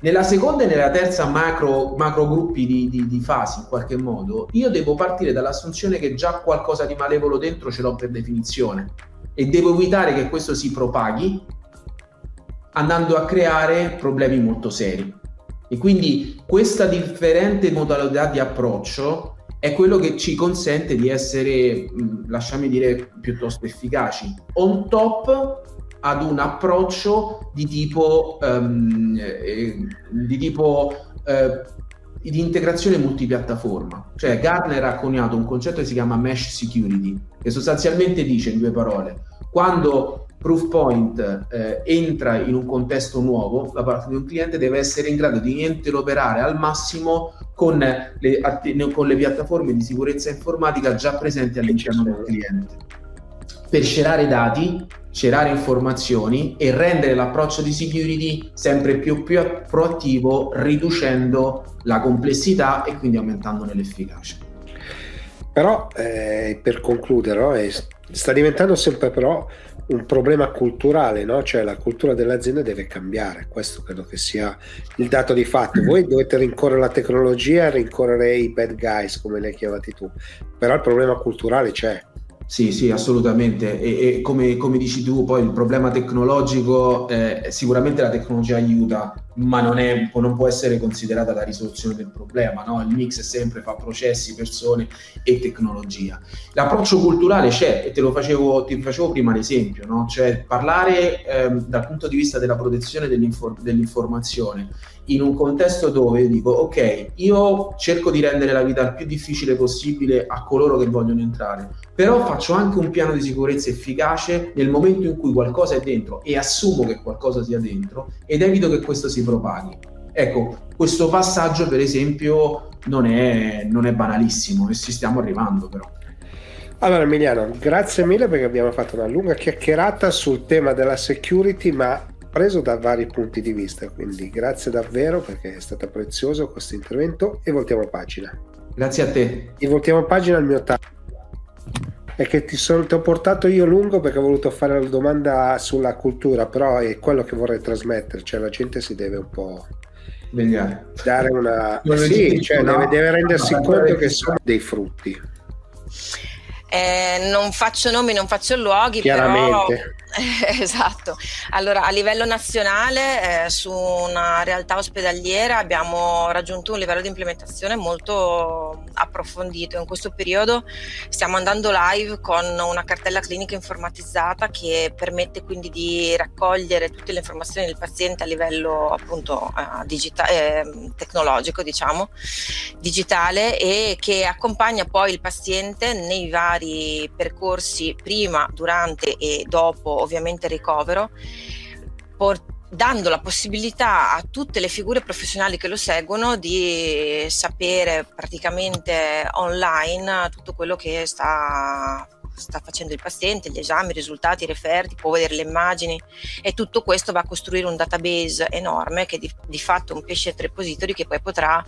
nella seconda e nella terza macro, macro gruppi di, di, di, fasi, in qualche modo, io devo partire dall'assunzione che già qualcosa di malevolo dentro ce l'ho per definizione e devo evitare che questo si propaghi andando a creare problemi molto seri. E quindi questa differente modalità di approccio è quello che ci consente di essere, lasciami dire, piuttosto efficaci. On top ad un approccio di tipo, um, di, tipo eh, di integrazione multipiattaforma. Cioè Gartner ha coniato un concetto che si chiama mesh security, che sostanzialmente dice in due parole, quando Proofpoint eh, entra in un contesto nuovo da parte di un cliente deve essere in grado di interoperare al massimo con le, con le piattaforme di sicurezza informatica già presenti all'interno del cliente per scerare dati cerare informazioni e rendere l'approccio di security sempre più, più proattivo, riducendo la complessità e quindi aumentandone l'efficacia. Però eh, per concludere, no, è, sta diventando sempre però un problema culturale, no? cioè la cultura dell'azienda deve cambiare, questo credo che sia il dato di fatto. Voi dovete rincorrere la tecnologia rincorrere i bad guys, come li hai chiamati tu, però il problema culturale c'è. Sì, sì, assolutamente. E, e come, come, dici tu, poi il problema tecnologico, eh, sicuramente la tecnologia aiuta, ma non, è, non, può essere considerata la risoluzione del problema. No? Il mix è sempre fa processi, persone e tecnologia. L'approccio culturale c'è e te lo facevo, ti facevo prima l'esempio, no? cioè parlare eh, dal punto di vista della protezione dell'infor- dell'informazione in un contesto dove dico ok, io cerco di rendere la vita il più difficile possibile a coloro che vogliono entrare, però faccio anche un piano di sicurezza efficace nel momento in cui qualcosa è dentro e assumo che qualcosa sia dentro ed evito che questo si propaghi. Ecco, questo passaggio per esempio non è, non è banalissimo e ci stiamo arrivando però. Allora Emiliano, grazie mille perché abbiamo fatto una lunga chiacchierata sul tema della security, ma preso da vari punti di vista, quindi grazie davvero perché è stato prezioso questo intervento e voltiamo pagina. Grazie a te. Di voltiamo pagina al mio taglio. È che ti, sono, ti, ho portato io lungo perché ho voluto fare la domanda sulla cultura, però è quello che vorrei trasmettere, cioè la gente si deve un po' Vegliare. dare una... sì, cioè no, deve, deve, rendersi no, conto che sono dei frutti. Eh, non faccio nomi, non faccio luoghi, Chiaramente. però esatto. Allora, a livello nazionale, eh, su una realtà ospedaliera abbiamo raggiunto un livello di implementazione molto approfondito. In questo periodo stiamo andando live con una cartella clinica informatizzata che permette quindi di raccogliere tutte le informazioni del paziente a livello appunto eh, digita- eh, tecnologico, diciamo, digitale e che accompagna poi il paziente nei vari percorsi prima, durante e dopo ovviamente ricovero, por- dando la possibilità a tutte le figure professionali che lo seguono di sapere praticamente online tutto quello che sta, sta facendo il paziente, gli esami, i risultati, i referti, può vedere le immagini e tutto questo va a costruire un database enorme che di, di fatto è un pesce repository che poi potrà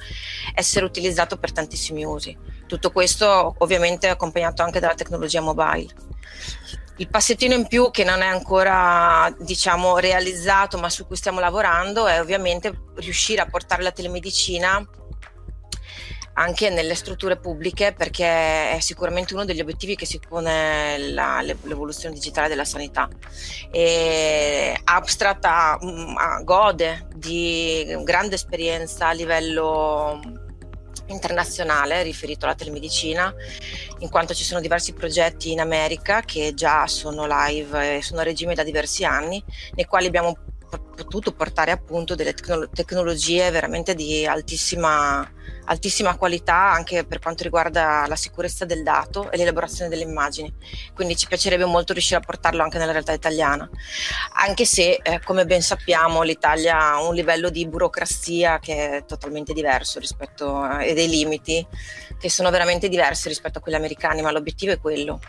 essere utilizzato per tantissimi usi. Tutto questo ovviamente accompagnato anche dalla tecnologia mobile. Il passettino in più che non è ancora diciamo, realizzato ma su cui stiamo lavorando è ovviamente riuscire a portare la telemedicina anche nelle strutture pubbliche perché è sicuramente uno degli obiettivi che si pone la, l'evoluzione digitale della sanità. E Abstract gode di grande esperienza a livello internazionale riferito alla telemedicina, in quanto ci sono diversi progetti in America che già sono live e sono a regime da diversi anni, nei quali abbiamo potuto portare appunto delle tecnologie veramente di altissima, altissima qualità anche per quanto riguarda la sicurezza del dato e l'elaborazione delle immagini. Quindi ci piacerebbe molto riuscire a portarlo anche nella realtà italiana, anche se eh, come ben sappiamo l'Italia ha un livello di burocrazia che è totalmente diverso rispetto a, e dei limiti che sono veramente diversi rispetto a quelli americani, ma l'obiettivo è quello.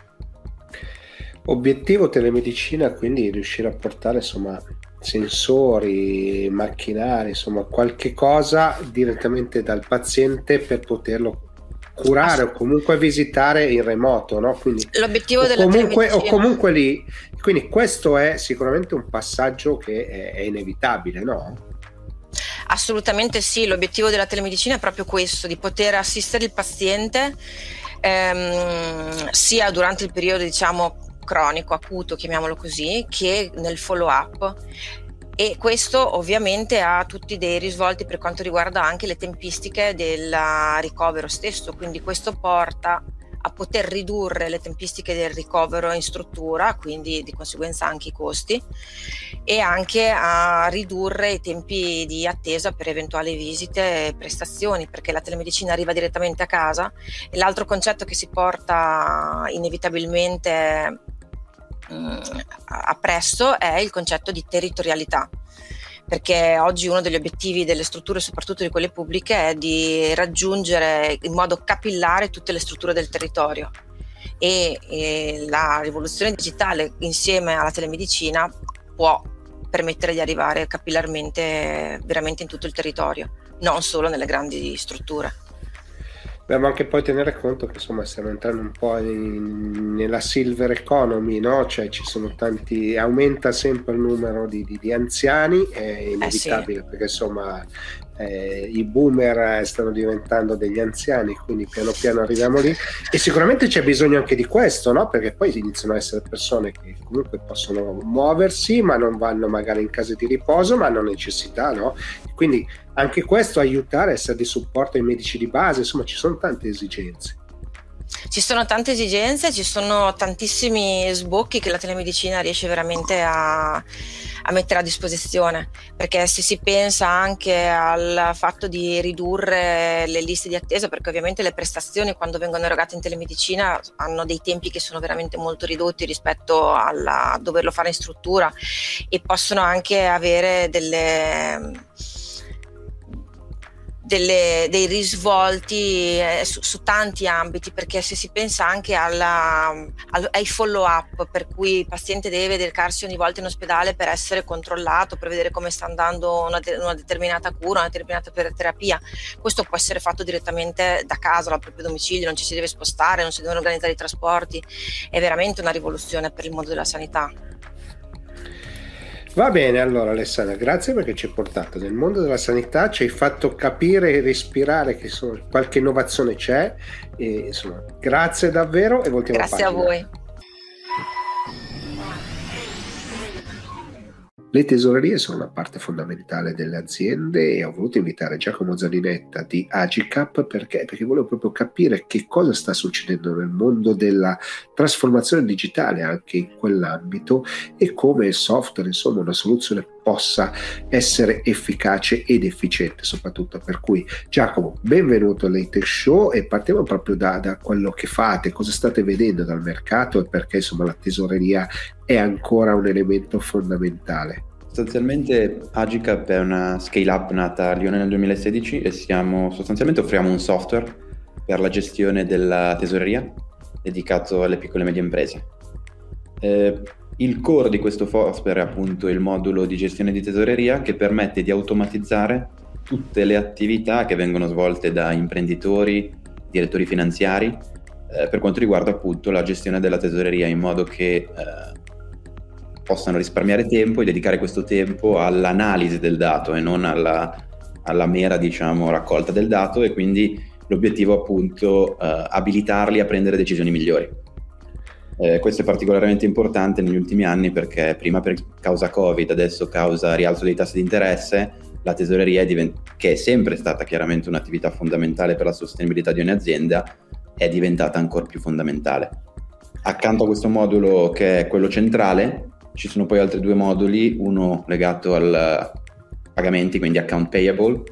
Obiettivo telemedicina, quindi riuscire a portare insomma sensori, macchinari, insomma qualche cosa direttamente dal paziente per poterlo curare o comunque visitare in remoto, no? Quindi, L'obiettivo della comunque, o comunque lì, quindi questo è sicuramente un passaggio che è, è inevitabile, no? Assolutamente sì, l'obiettivo della telemedicina è proprio questo, di poter assistere il paziente ehm, sia durante il periodo diciamo cronico, acuto, chiamiamolo così, che nel follow up e questo ovviamente ha tutti dei risvolti per quanto riguarda anche le tempistiche del ricovero stesso, quindi questo porta a poter ridurre le tempistiche del ricovero in struttura, quindi di conseguenza anche i costi, e anche a ridurre i tempi di attesa per eventuali visite e prestazioni, perché la telemedicina arriva direttamente a casa. E l'altro concetto che si porta inevitabilmente appresso è il concetto di territorialità perché oggi uno degli obiettivi delle strutture, soprattutto di quelle pubbliche, è di raggiungere in modo capillare tutte le strutture del territorio e, e la rivoluzione digitale insieme alla telemedicina può permettere di arrivare capillarmente veramente in tutto il territorio, non solo nelle grandi strutture. Dobbiamo anche poi tenere conto che insomma stiamo entrando un po' in, nella silver economy, no? Cioè ci sono tanti, aumenta sempre il numero di, di, di anziani, è inevitabile eh sì. perché insomma eh, i boomer stanno diventando degli anziani, quindi piano piano arriviamo lì e sicuramente c'è bisogno anche di questo, no? perché poi iniziano a essere persone che comunque possono muoversi, ma non vanno magari in case di riposo, ma hanno necessità, no? quindi anche questo aiutare essere di supporto ai medici di base, insomma ci sono tante esigenze. Ci sono tante esigenze, ci sono tantissimi sbocchi che la telemedicina riesce veramente a, a, mettere a disposizione, perché se si pensa anche al fatto di ridurre le liste di attesa, perché ovviamente le prestazioni quando vengono erogate in telemedicina hanno dei tempi che sono veramente molto ridotti rispetto a doverlo fare in struttura e possono anche avere delle delle, dei risvolti eh, su, su, tanti ambiti, perché se si pensa anche alla, al, ai follow up, per cui il paziente deve recarsi ogni volta in ospedale per essere controllato, per vedere come sta andando una, una determinata cura, una determinata terapia, questo può essere fatto direttamente da casa, dal proprio domicilio, non ci si deve spostare, non si devono organizzare i trasporti, è veramente una rivoluzione per il mondo della sanità. Va bene, allora Alessandra, grazie perché ci hai portato nel mondo della sanità, ci hai fatto capire e respirare che insomma, qualche innovazione c'è. E, insomma, grazie davvero e voltiamo Grazie a voi. Le tesorerie sono una parte fondamentale delle aziende e ho voluto invitare Giacomo Zaninetta di Agicap perché, perché volevo proprio capire che cosa sta succedendo nel mondo della trasformazione digitale anche in quell'ambito e come il software, insomma, una soluzione possa essere efficace ed efficiente soprattutto. Per cui Giacomo, benvenuto all'Hater Show e partiamo proprio da, da, quello che fate, cosa state vedendo dal mercato e perché insomma la tesoreria è ancora un elemento fondamentale. Sostanzialmente Agicap è una scale up nata a Lione nel 2016 e siamo, sostanzialmente offriamo un software per la gestione della tesoreria dedicato alle piccole e medie imprese. Eh, il core di questo software è appunto il modulo di gestione di tesoreria che permette di automatizzare tutte le attività che vengono svolte da imprenditori, direttori finanziari, eh, per quanto riguarda appunto la gestione della tesoreria in modo che eh, possano risparmiare tempo e dedicare questo tempo all'analisi del dato e non alla, alla mera diciamo, raccolta del dato e quindi l'obiettivo appunto eh, abilitarli a prendere decisioni migliori. Eh, questo è particolarmente importante negli ultimi anni perché prima per causa Covid, adesso causa rialzo dei tassi di interesse, la tesoreria, è divent- che è sempre stata chiaramente un'attività fondamentale per la sostenibilità di un'azienda, è diventata ancora più fondamentale. Accanto a questo modulo che è quello centrale, ci sono poi altri due moduli, uno legato al pagamenti, quindi account payable,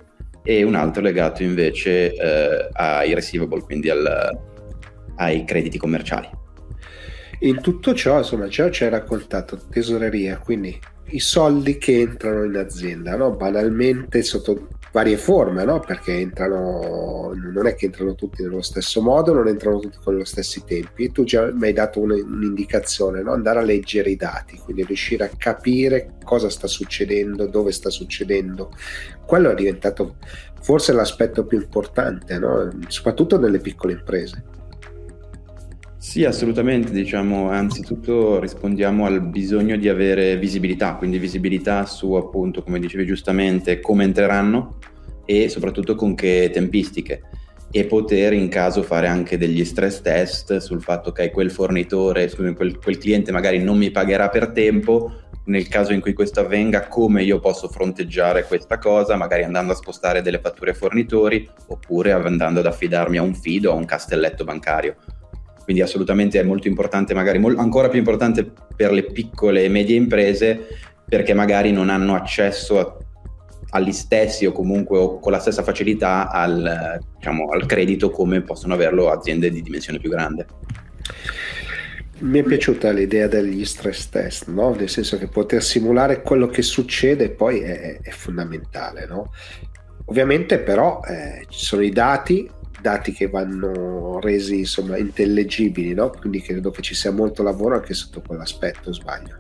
e un altro legato invece eh, ai receivable, quindi al, ai crediti commerciali. In tutto ciò, insomma, già ci hai raccontato tesoreria, quindi i soldi che entrano in azienda, no? banalmente sotto varie forme, no? perché entrano, non è che entrano tutti nello stesso modo, non entrano tutti con gli stessi tempi. Tu già mi hai dato un, un'indicazione, no? andare a leggere i dati, quindi riuscire a capire cosa sta succedendo, dove sta succedendo. Quello è diventato forse l'aspetto più importante, soprattutto nelle piccole imprese. Sì, assolutamente, diciamo, anzitutto rispondiamo al bisogno di avere visibilità, quindi visibilità su appunto, come dicevi giustamente, come entreranno e soprattutto con che tempistiche. E poter in caso fare anche degli stress test sul fatto che quel fornitore, quel, quel cliente magari non mi pagherà per tempo, nel caso in cui questo avvenga, come io posso fronteggiare questa cosa, magari andando a spostare delle fatture ai fornitori oppure andando ad affidarmi a un fido o a un castelletto bancario quindi assolutamente è molto importante, magari mol- ancora più importante per le piccole e medie imprese perché magari non hanno accesso a, agli stessi o comunque o con la stessa facilità al, diciamo, al credito come possono averlo aziende di dimensione più grande. Mi è piaciuta l'idea degli stress test, no? nel senso che poter simulare quello che succede poi è, è fondamentale. No? Ovviamente però eh, ci sono i dati, dati che vanno resi insomma intellegibili, no? quindi credo che ci sia molto lavoro anche sotto quell'aspetto, sbaglio.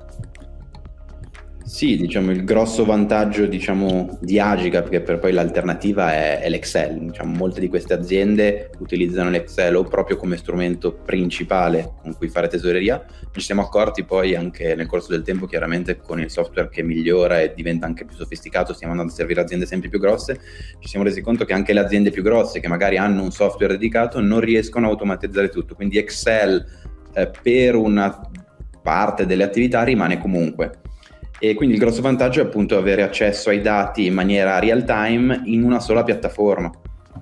Sì, diciamo il grosso vantaggio diciamo, di Agica, perché per poi l'alternativa è, è l'Excel. Diciamo, molte di queste aziende utilizzano l'Excel o proprio come strumento principale con cui fare tesoreria. Ci siamo accorti poi anche nel corso del tempo, chiaramente con il software che migliora e diventa anche più sofisticato, stiamo andando a servire aziende sempre più grosse, ci siamo resi conto che anche le aziende più grosse, che magari hanno un software dedicato, non riescono a automatizzare tutto. Quindi Excel eh, per una parte delle attività rimane comunque e quindi il grosso vantaggio è appunto avere accesso ai dati in maniera real time in una sola piattaforma,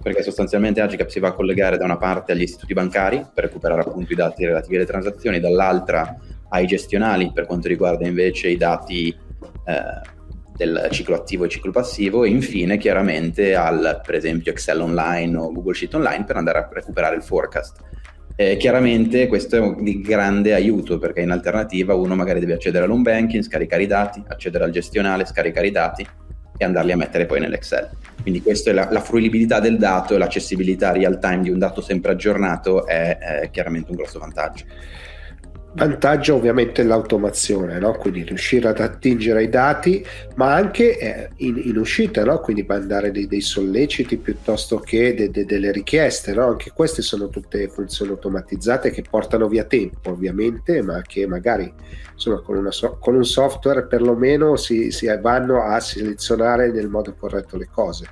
perché sostanzialmente Agicap si va a collegare da una parte agli istituti bancari per recuperare appunto i dati relativi alle transazioni, dall'altra ai gestionali per quanto riguarda invece i dati eh, del ciclo attivo e ciclo passivo e infine chiaramente al per esempio Excel online o Google Sheet online per andare a recuperare il forecast. Eh, chiaramente questo è di grande aiuto perché in alternativa uno magari deve accedere all'home banking, scaricare i dati, accedere al gestionale, scaricare i dati e andarli a mettere poi nell'Excel. Quindi questa è la, la fruibilità del dato e l'accessibilità real time di un dato sempre aggiornato è, è chiaramente un grosso vantaggio. Vantaggio ovviamente l'automazione, no? quindi riuscire ad attingere ai dati, ma anche eh, in, in, uscita, no? quindi mandare dei, dei, solleciti piuttosto che de, de, delle richieste. No? Anche queste sono tutte funzioni automatizzate che portano via tempo ovviamente, ma che magari insomma, con, so- con un software perlomeno si, si vanno a selezionare nel modo corretto le cose.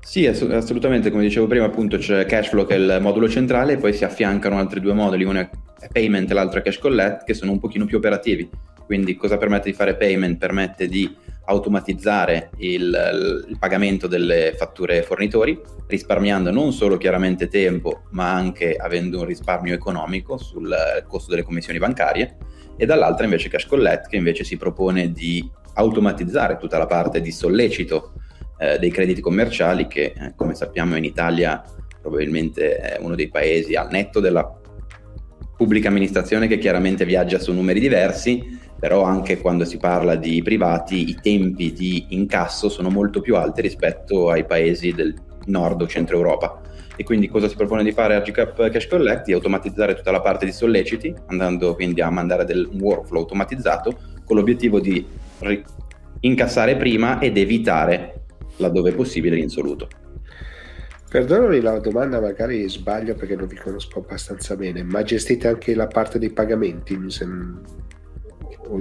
Sì, assolutamente, come dicevo prima, appunto c'è Cashflow che è il modulo centrale poi si affiancano altri due moduli, uno è Payment e l'altro Cash Collect, che sono un pochino più operativi. Quindi cosa permette di fare Payment? Permette di automatizzare il, il pagamento delle fatture fornitori, risparmiando non solo chiaramente tempo, ma anche avendo un risparmio economico sul costo delle commissioni bancarie, e dall'altra invece Cash Collect, che invece si propone di automatizzare tutta la parte di sollecito eh, dei crediti commerciali che eh, come sappiamo in Italia probabilmente è uno dei paesi al netto della pubblica amministrazione che chiaramente viaggia su numeri diversi, però anche quando si parla di privati i tempi di incasso sono molto più alti rispetto ai paesi del nord o centro Europa. E quindi cosa si propone di fare a GCAP Cash Collect? Di automatizzare tutta la parte di solleciti, andando quindi a mandare del workflow automatizzato con l'obiettivo di ri- incassare prima ed evitare laddove possibile l'insoluto. Perdonami la domanda, magari sbaglio perché non vi conosco abbastanza bene, ma gestite anche la parte dei pagamenti? Sem...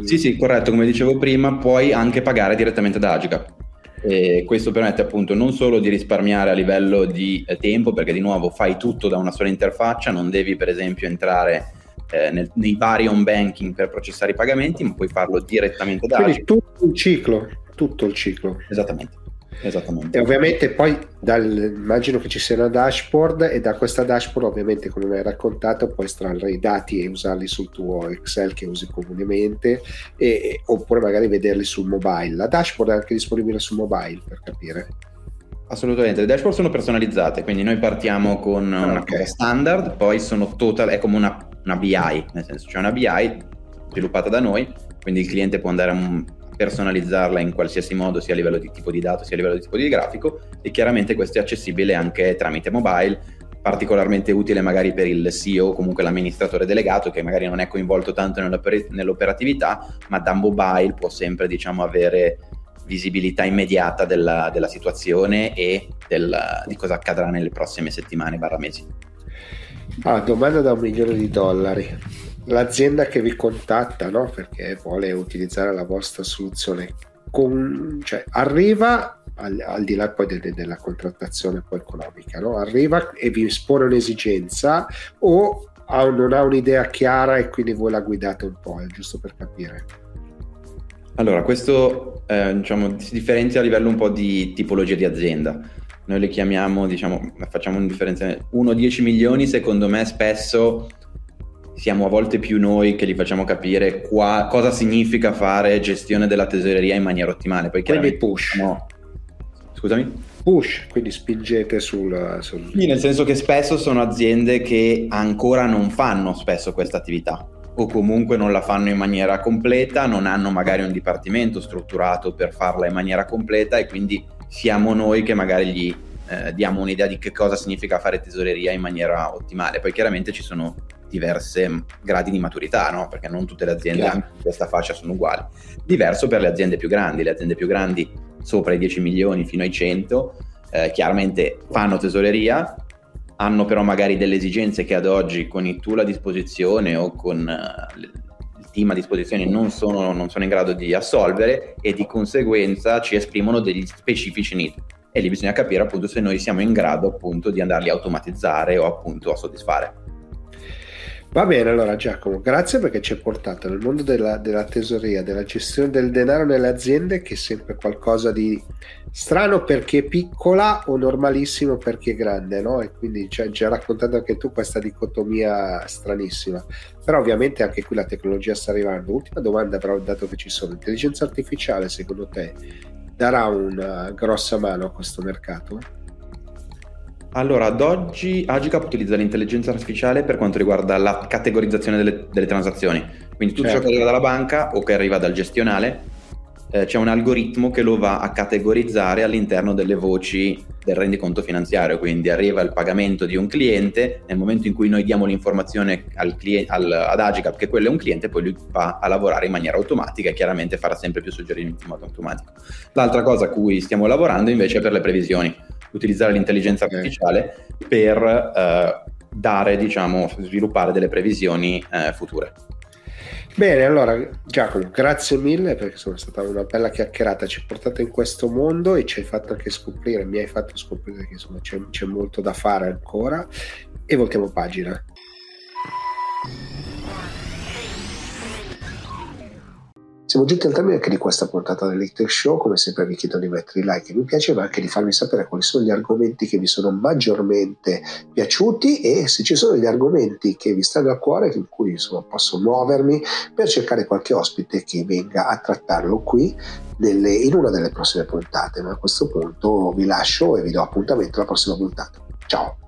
Sì, sì, corretto, come dicevo prima, puoi anche pagare direttamente da Agicap. E questo permette appunto non solo di risparmiare a livello di eh, tempo, perché di nuovo fai tutto da una sola interfaccia, non devi per esempio entrare eh, nel, nei vari home banking per processare i pagamenti, ma puoi farlo direttamente da Quindi Agicap. tutto il ciclo, tutto il ciclo. Esattamente. Esattamente. E ovviamente poi dal, immagino che ci sia una dashboard e da questa dashboard ovviamente come mi hai raccontato puoi estrarre i dati e usarli sul tuo Excel che usi comunemente e, oppure magari vederli sul mobile. La dashboard è anche disponibile sul mobile per capire. Assolutamente, le dashboard sono personalizzate, quindi noi partiamo con ah, una okay. standard, poi sono total, è come una, una BI, nel senso c'è una BI sviluppata da noi, quindi il cliente può andare a personalizzarla in qualsiasi modo, sia a livello di tipo di dato sia a livello di tipo di grafico e chiaramente questo è accessibile anche tramite mobile, particolarmente utile magari per il CEO comunque l'amministratore delegato che magari non è coinvolto tanto nell'oper- nell'operatività, ma da mobile può sempre diciamo avere visibilità immediata della, della situazione e del, di cosa accadrà nelle prossime settimane barra mesi. Ah, domanda da un milione di dollari l'azienda che vi contatta no? perché vuole utilizzare la vostra soluzione con, cioè, arriva al, al, di là poi de, de, della contrattazione poi economica no? arriva e vi espone un'esigenza o ha, non ha un'idea chiara e quindi voi la guidate un po' giusto per capire allora questo eh, diciamo, si differenzia a livello un po' di tipologia di azienda noi le chiamiamo diciamo facciamo un differenziale 1-10 milioni secondo me spesso siamo a volte più noi che gli facciamo capire qua, cosa significa fare gestione della tesoreria in maniera ottimale. Poi quindi push. No. Scusami? Push, quindi spingete sul, sul... Sì, nel senso che spesso sono aziende che ancora non fanno spesso questa attività o comunque non la fanno in maniera completa, non hanno magari un dipartimento strutturato per farla in maniera completa e quindi siamo noi che magari gli eh, diamo un'idea di che cosa significa fare tesoreria in maniera ottimale. Poi chiaramente ci sono diverse gradi di maturità, no? perché non tutte le aziende yeah. in questa fascia sono uguali. Diverso per le aziende più grandi, le aziende più grandi sopra i 10 milioni fino ai 100, eh, chiaramente fanno tesoreria, hanno però magari delle esigenze che ad oggi con il tool a disposizione o con uh, il team a disposizione non sono, non sono in grado di assolvere e di conseguenza ci esprimono degli specifici need e lì bisogna capire appunto se noi siamo in grado appunto di andarli a automatizzare o appunto a soddisfare. Va bene, allora Giacomo, grazie perché ci hai portato nel mondo della, della, tesoreria, della gestione del denaro nelle aziende, che è sempre qualcosa di strano perché è piccola o normalissimo perché è grande, no? E quindi cioè, ci hai raccontato anche tu questa dicotomia stranissima. Però ovviamente anche qui la tecnologia sta arrivando. Ultima domanda però, dato che ci sono, l'intelligenza artificiale secondo te darà una grossa mano a questo mercato? Allora, ad oggi Agicap utilizza l'intelligenza artificiale per quanto riguarda la categorizzazione delle, delle transazioni. Quindi tutto certo. ciò che arriva dalla banca o che arriva dal gestionale eh, c'è un algoritmo che lo va a categorizzare all'interno delle voci del rendiconto finanziario, quindi arriva il pagamento di un cliente, nel momento in cui noi diamo l'informazione al cliente, al, ad Agicap che quello è un cliente, poi lui va a lavorare in maniera automatica e chiaramente farà sempre più suggerimenti in modo automatico. L'altra cosa a cui stiamo lavorando invece è per le previsioni, utilizzare l'intelligenza artificiale per eh, dare, diciamo, sviluppare delle previsioni eh, future. Bene, allora Giacomo, grazie mille perché sono stata una bella chiacchierata, ci hai portato in questo mondo e ci hai fatto anche scoprire, mi hai fatto scoprire che insomma c'è, c'è molto da fare ancora e voltiamo pagina. Siamo giunti al termine anche di questa puntata dell'Electric Show, come sempre vi chiedo di mettere like e mi piace, ma anche di farmi sapere quali sono gli argomenti che vi sono maggiormente piaciuti e se ci sono degli argomenti che vi stanno a cuore, in cui insomma, posso muovermi per cercare qualche ospite che venga a trattarlo qui nelle, in una delle prossime puntate. Ma a questo punto vi lascio e vi do appuntamento alla prossima puntata. Ciao!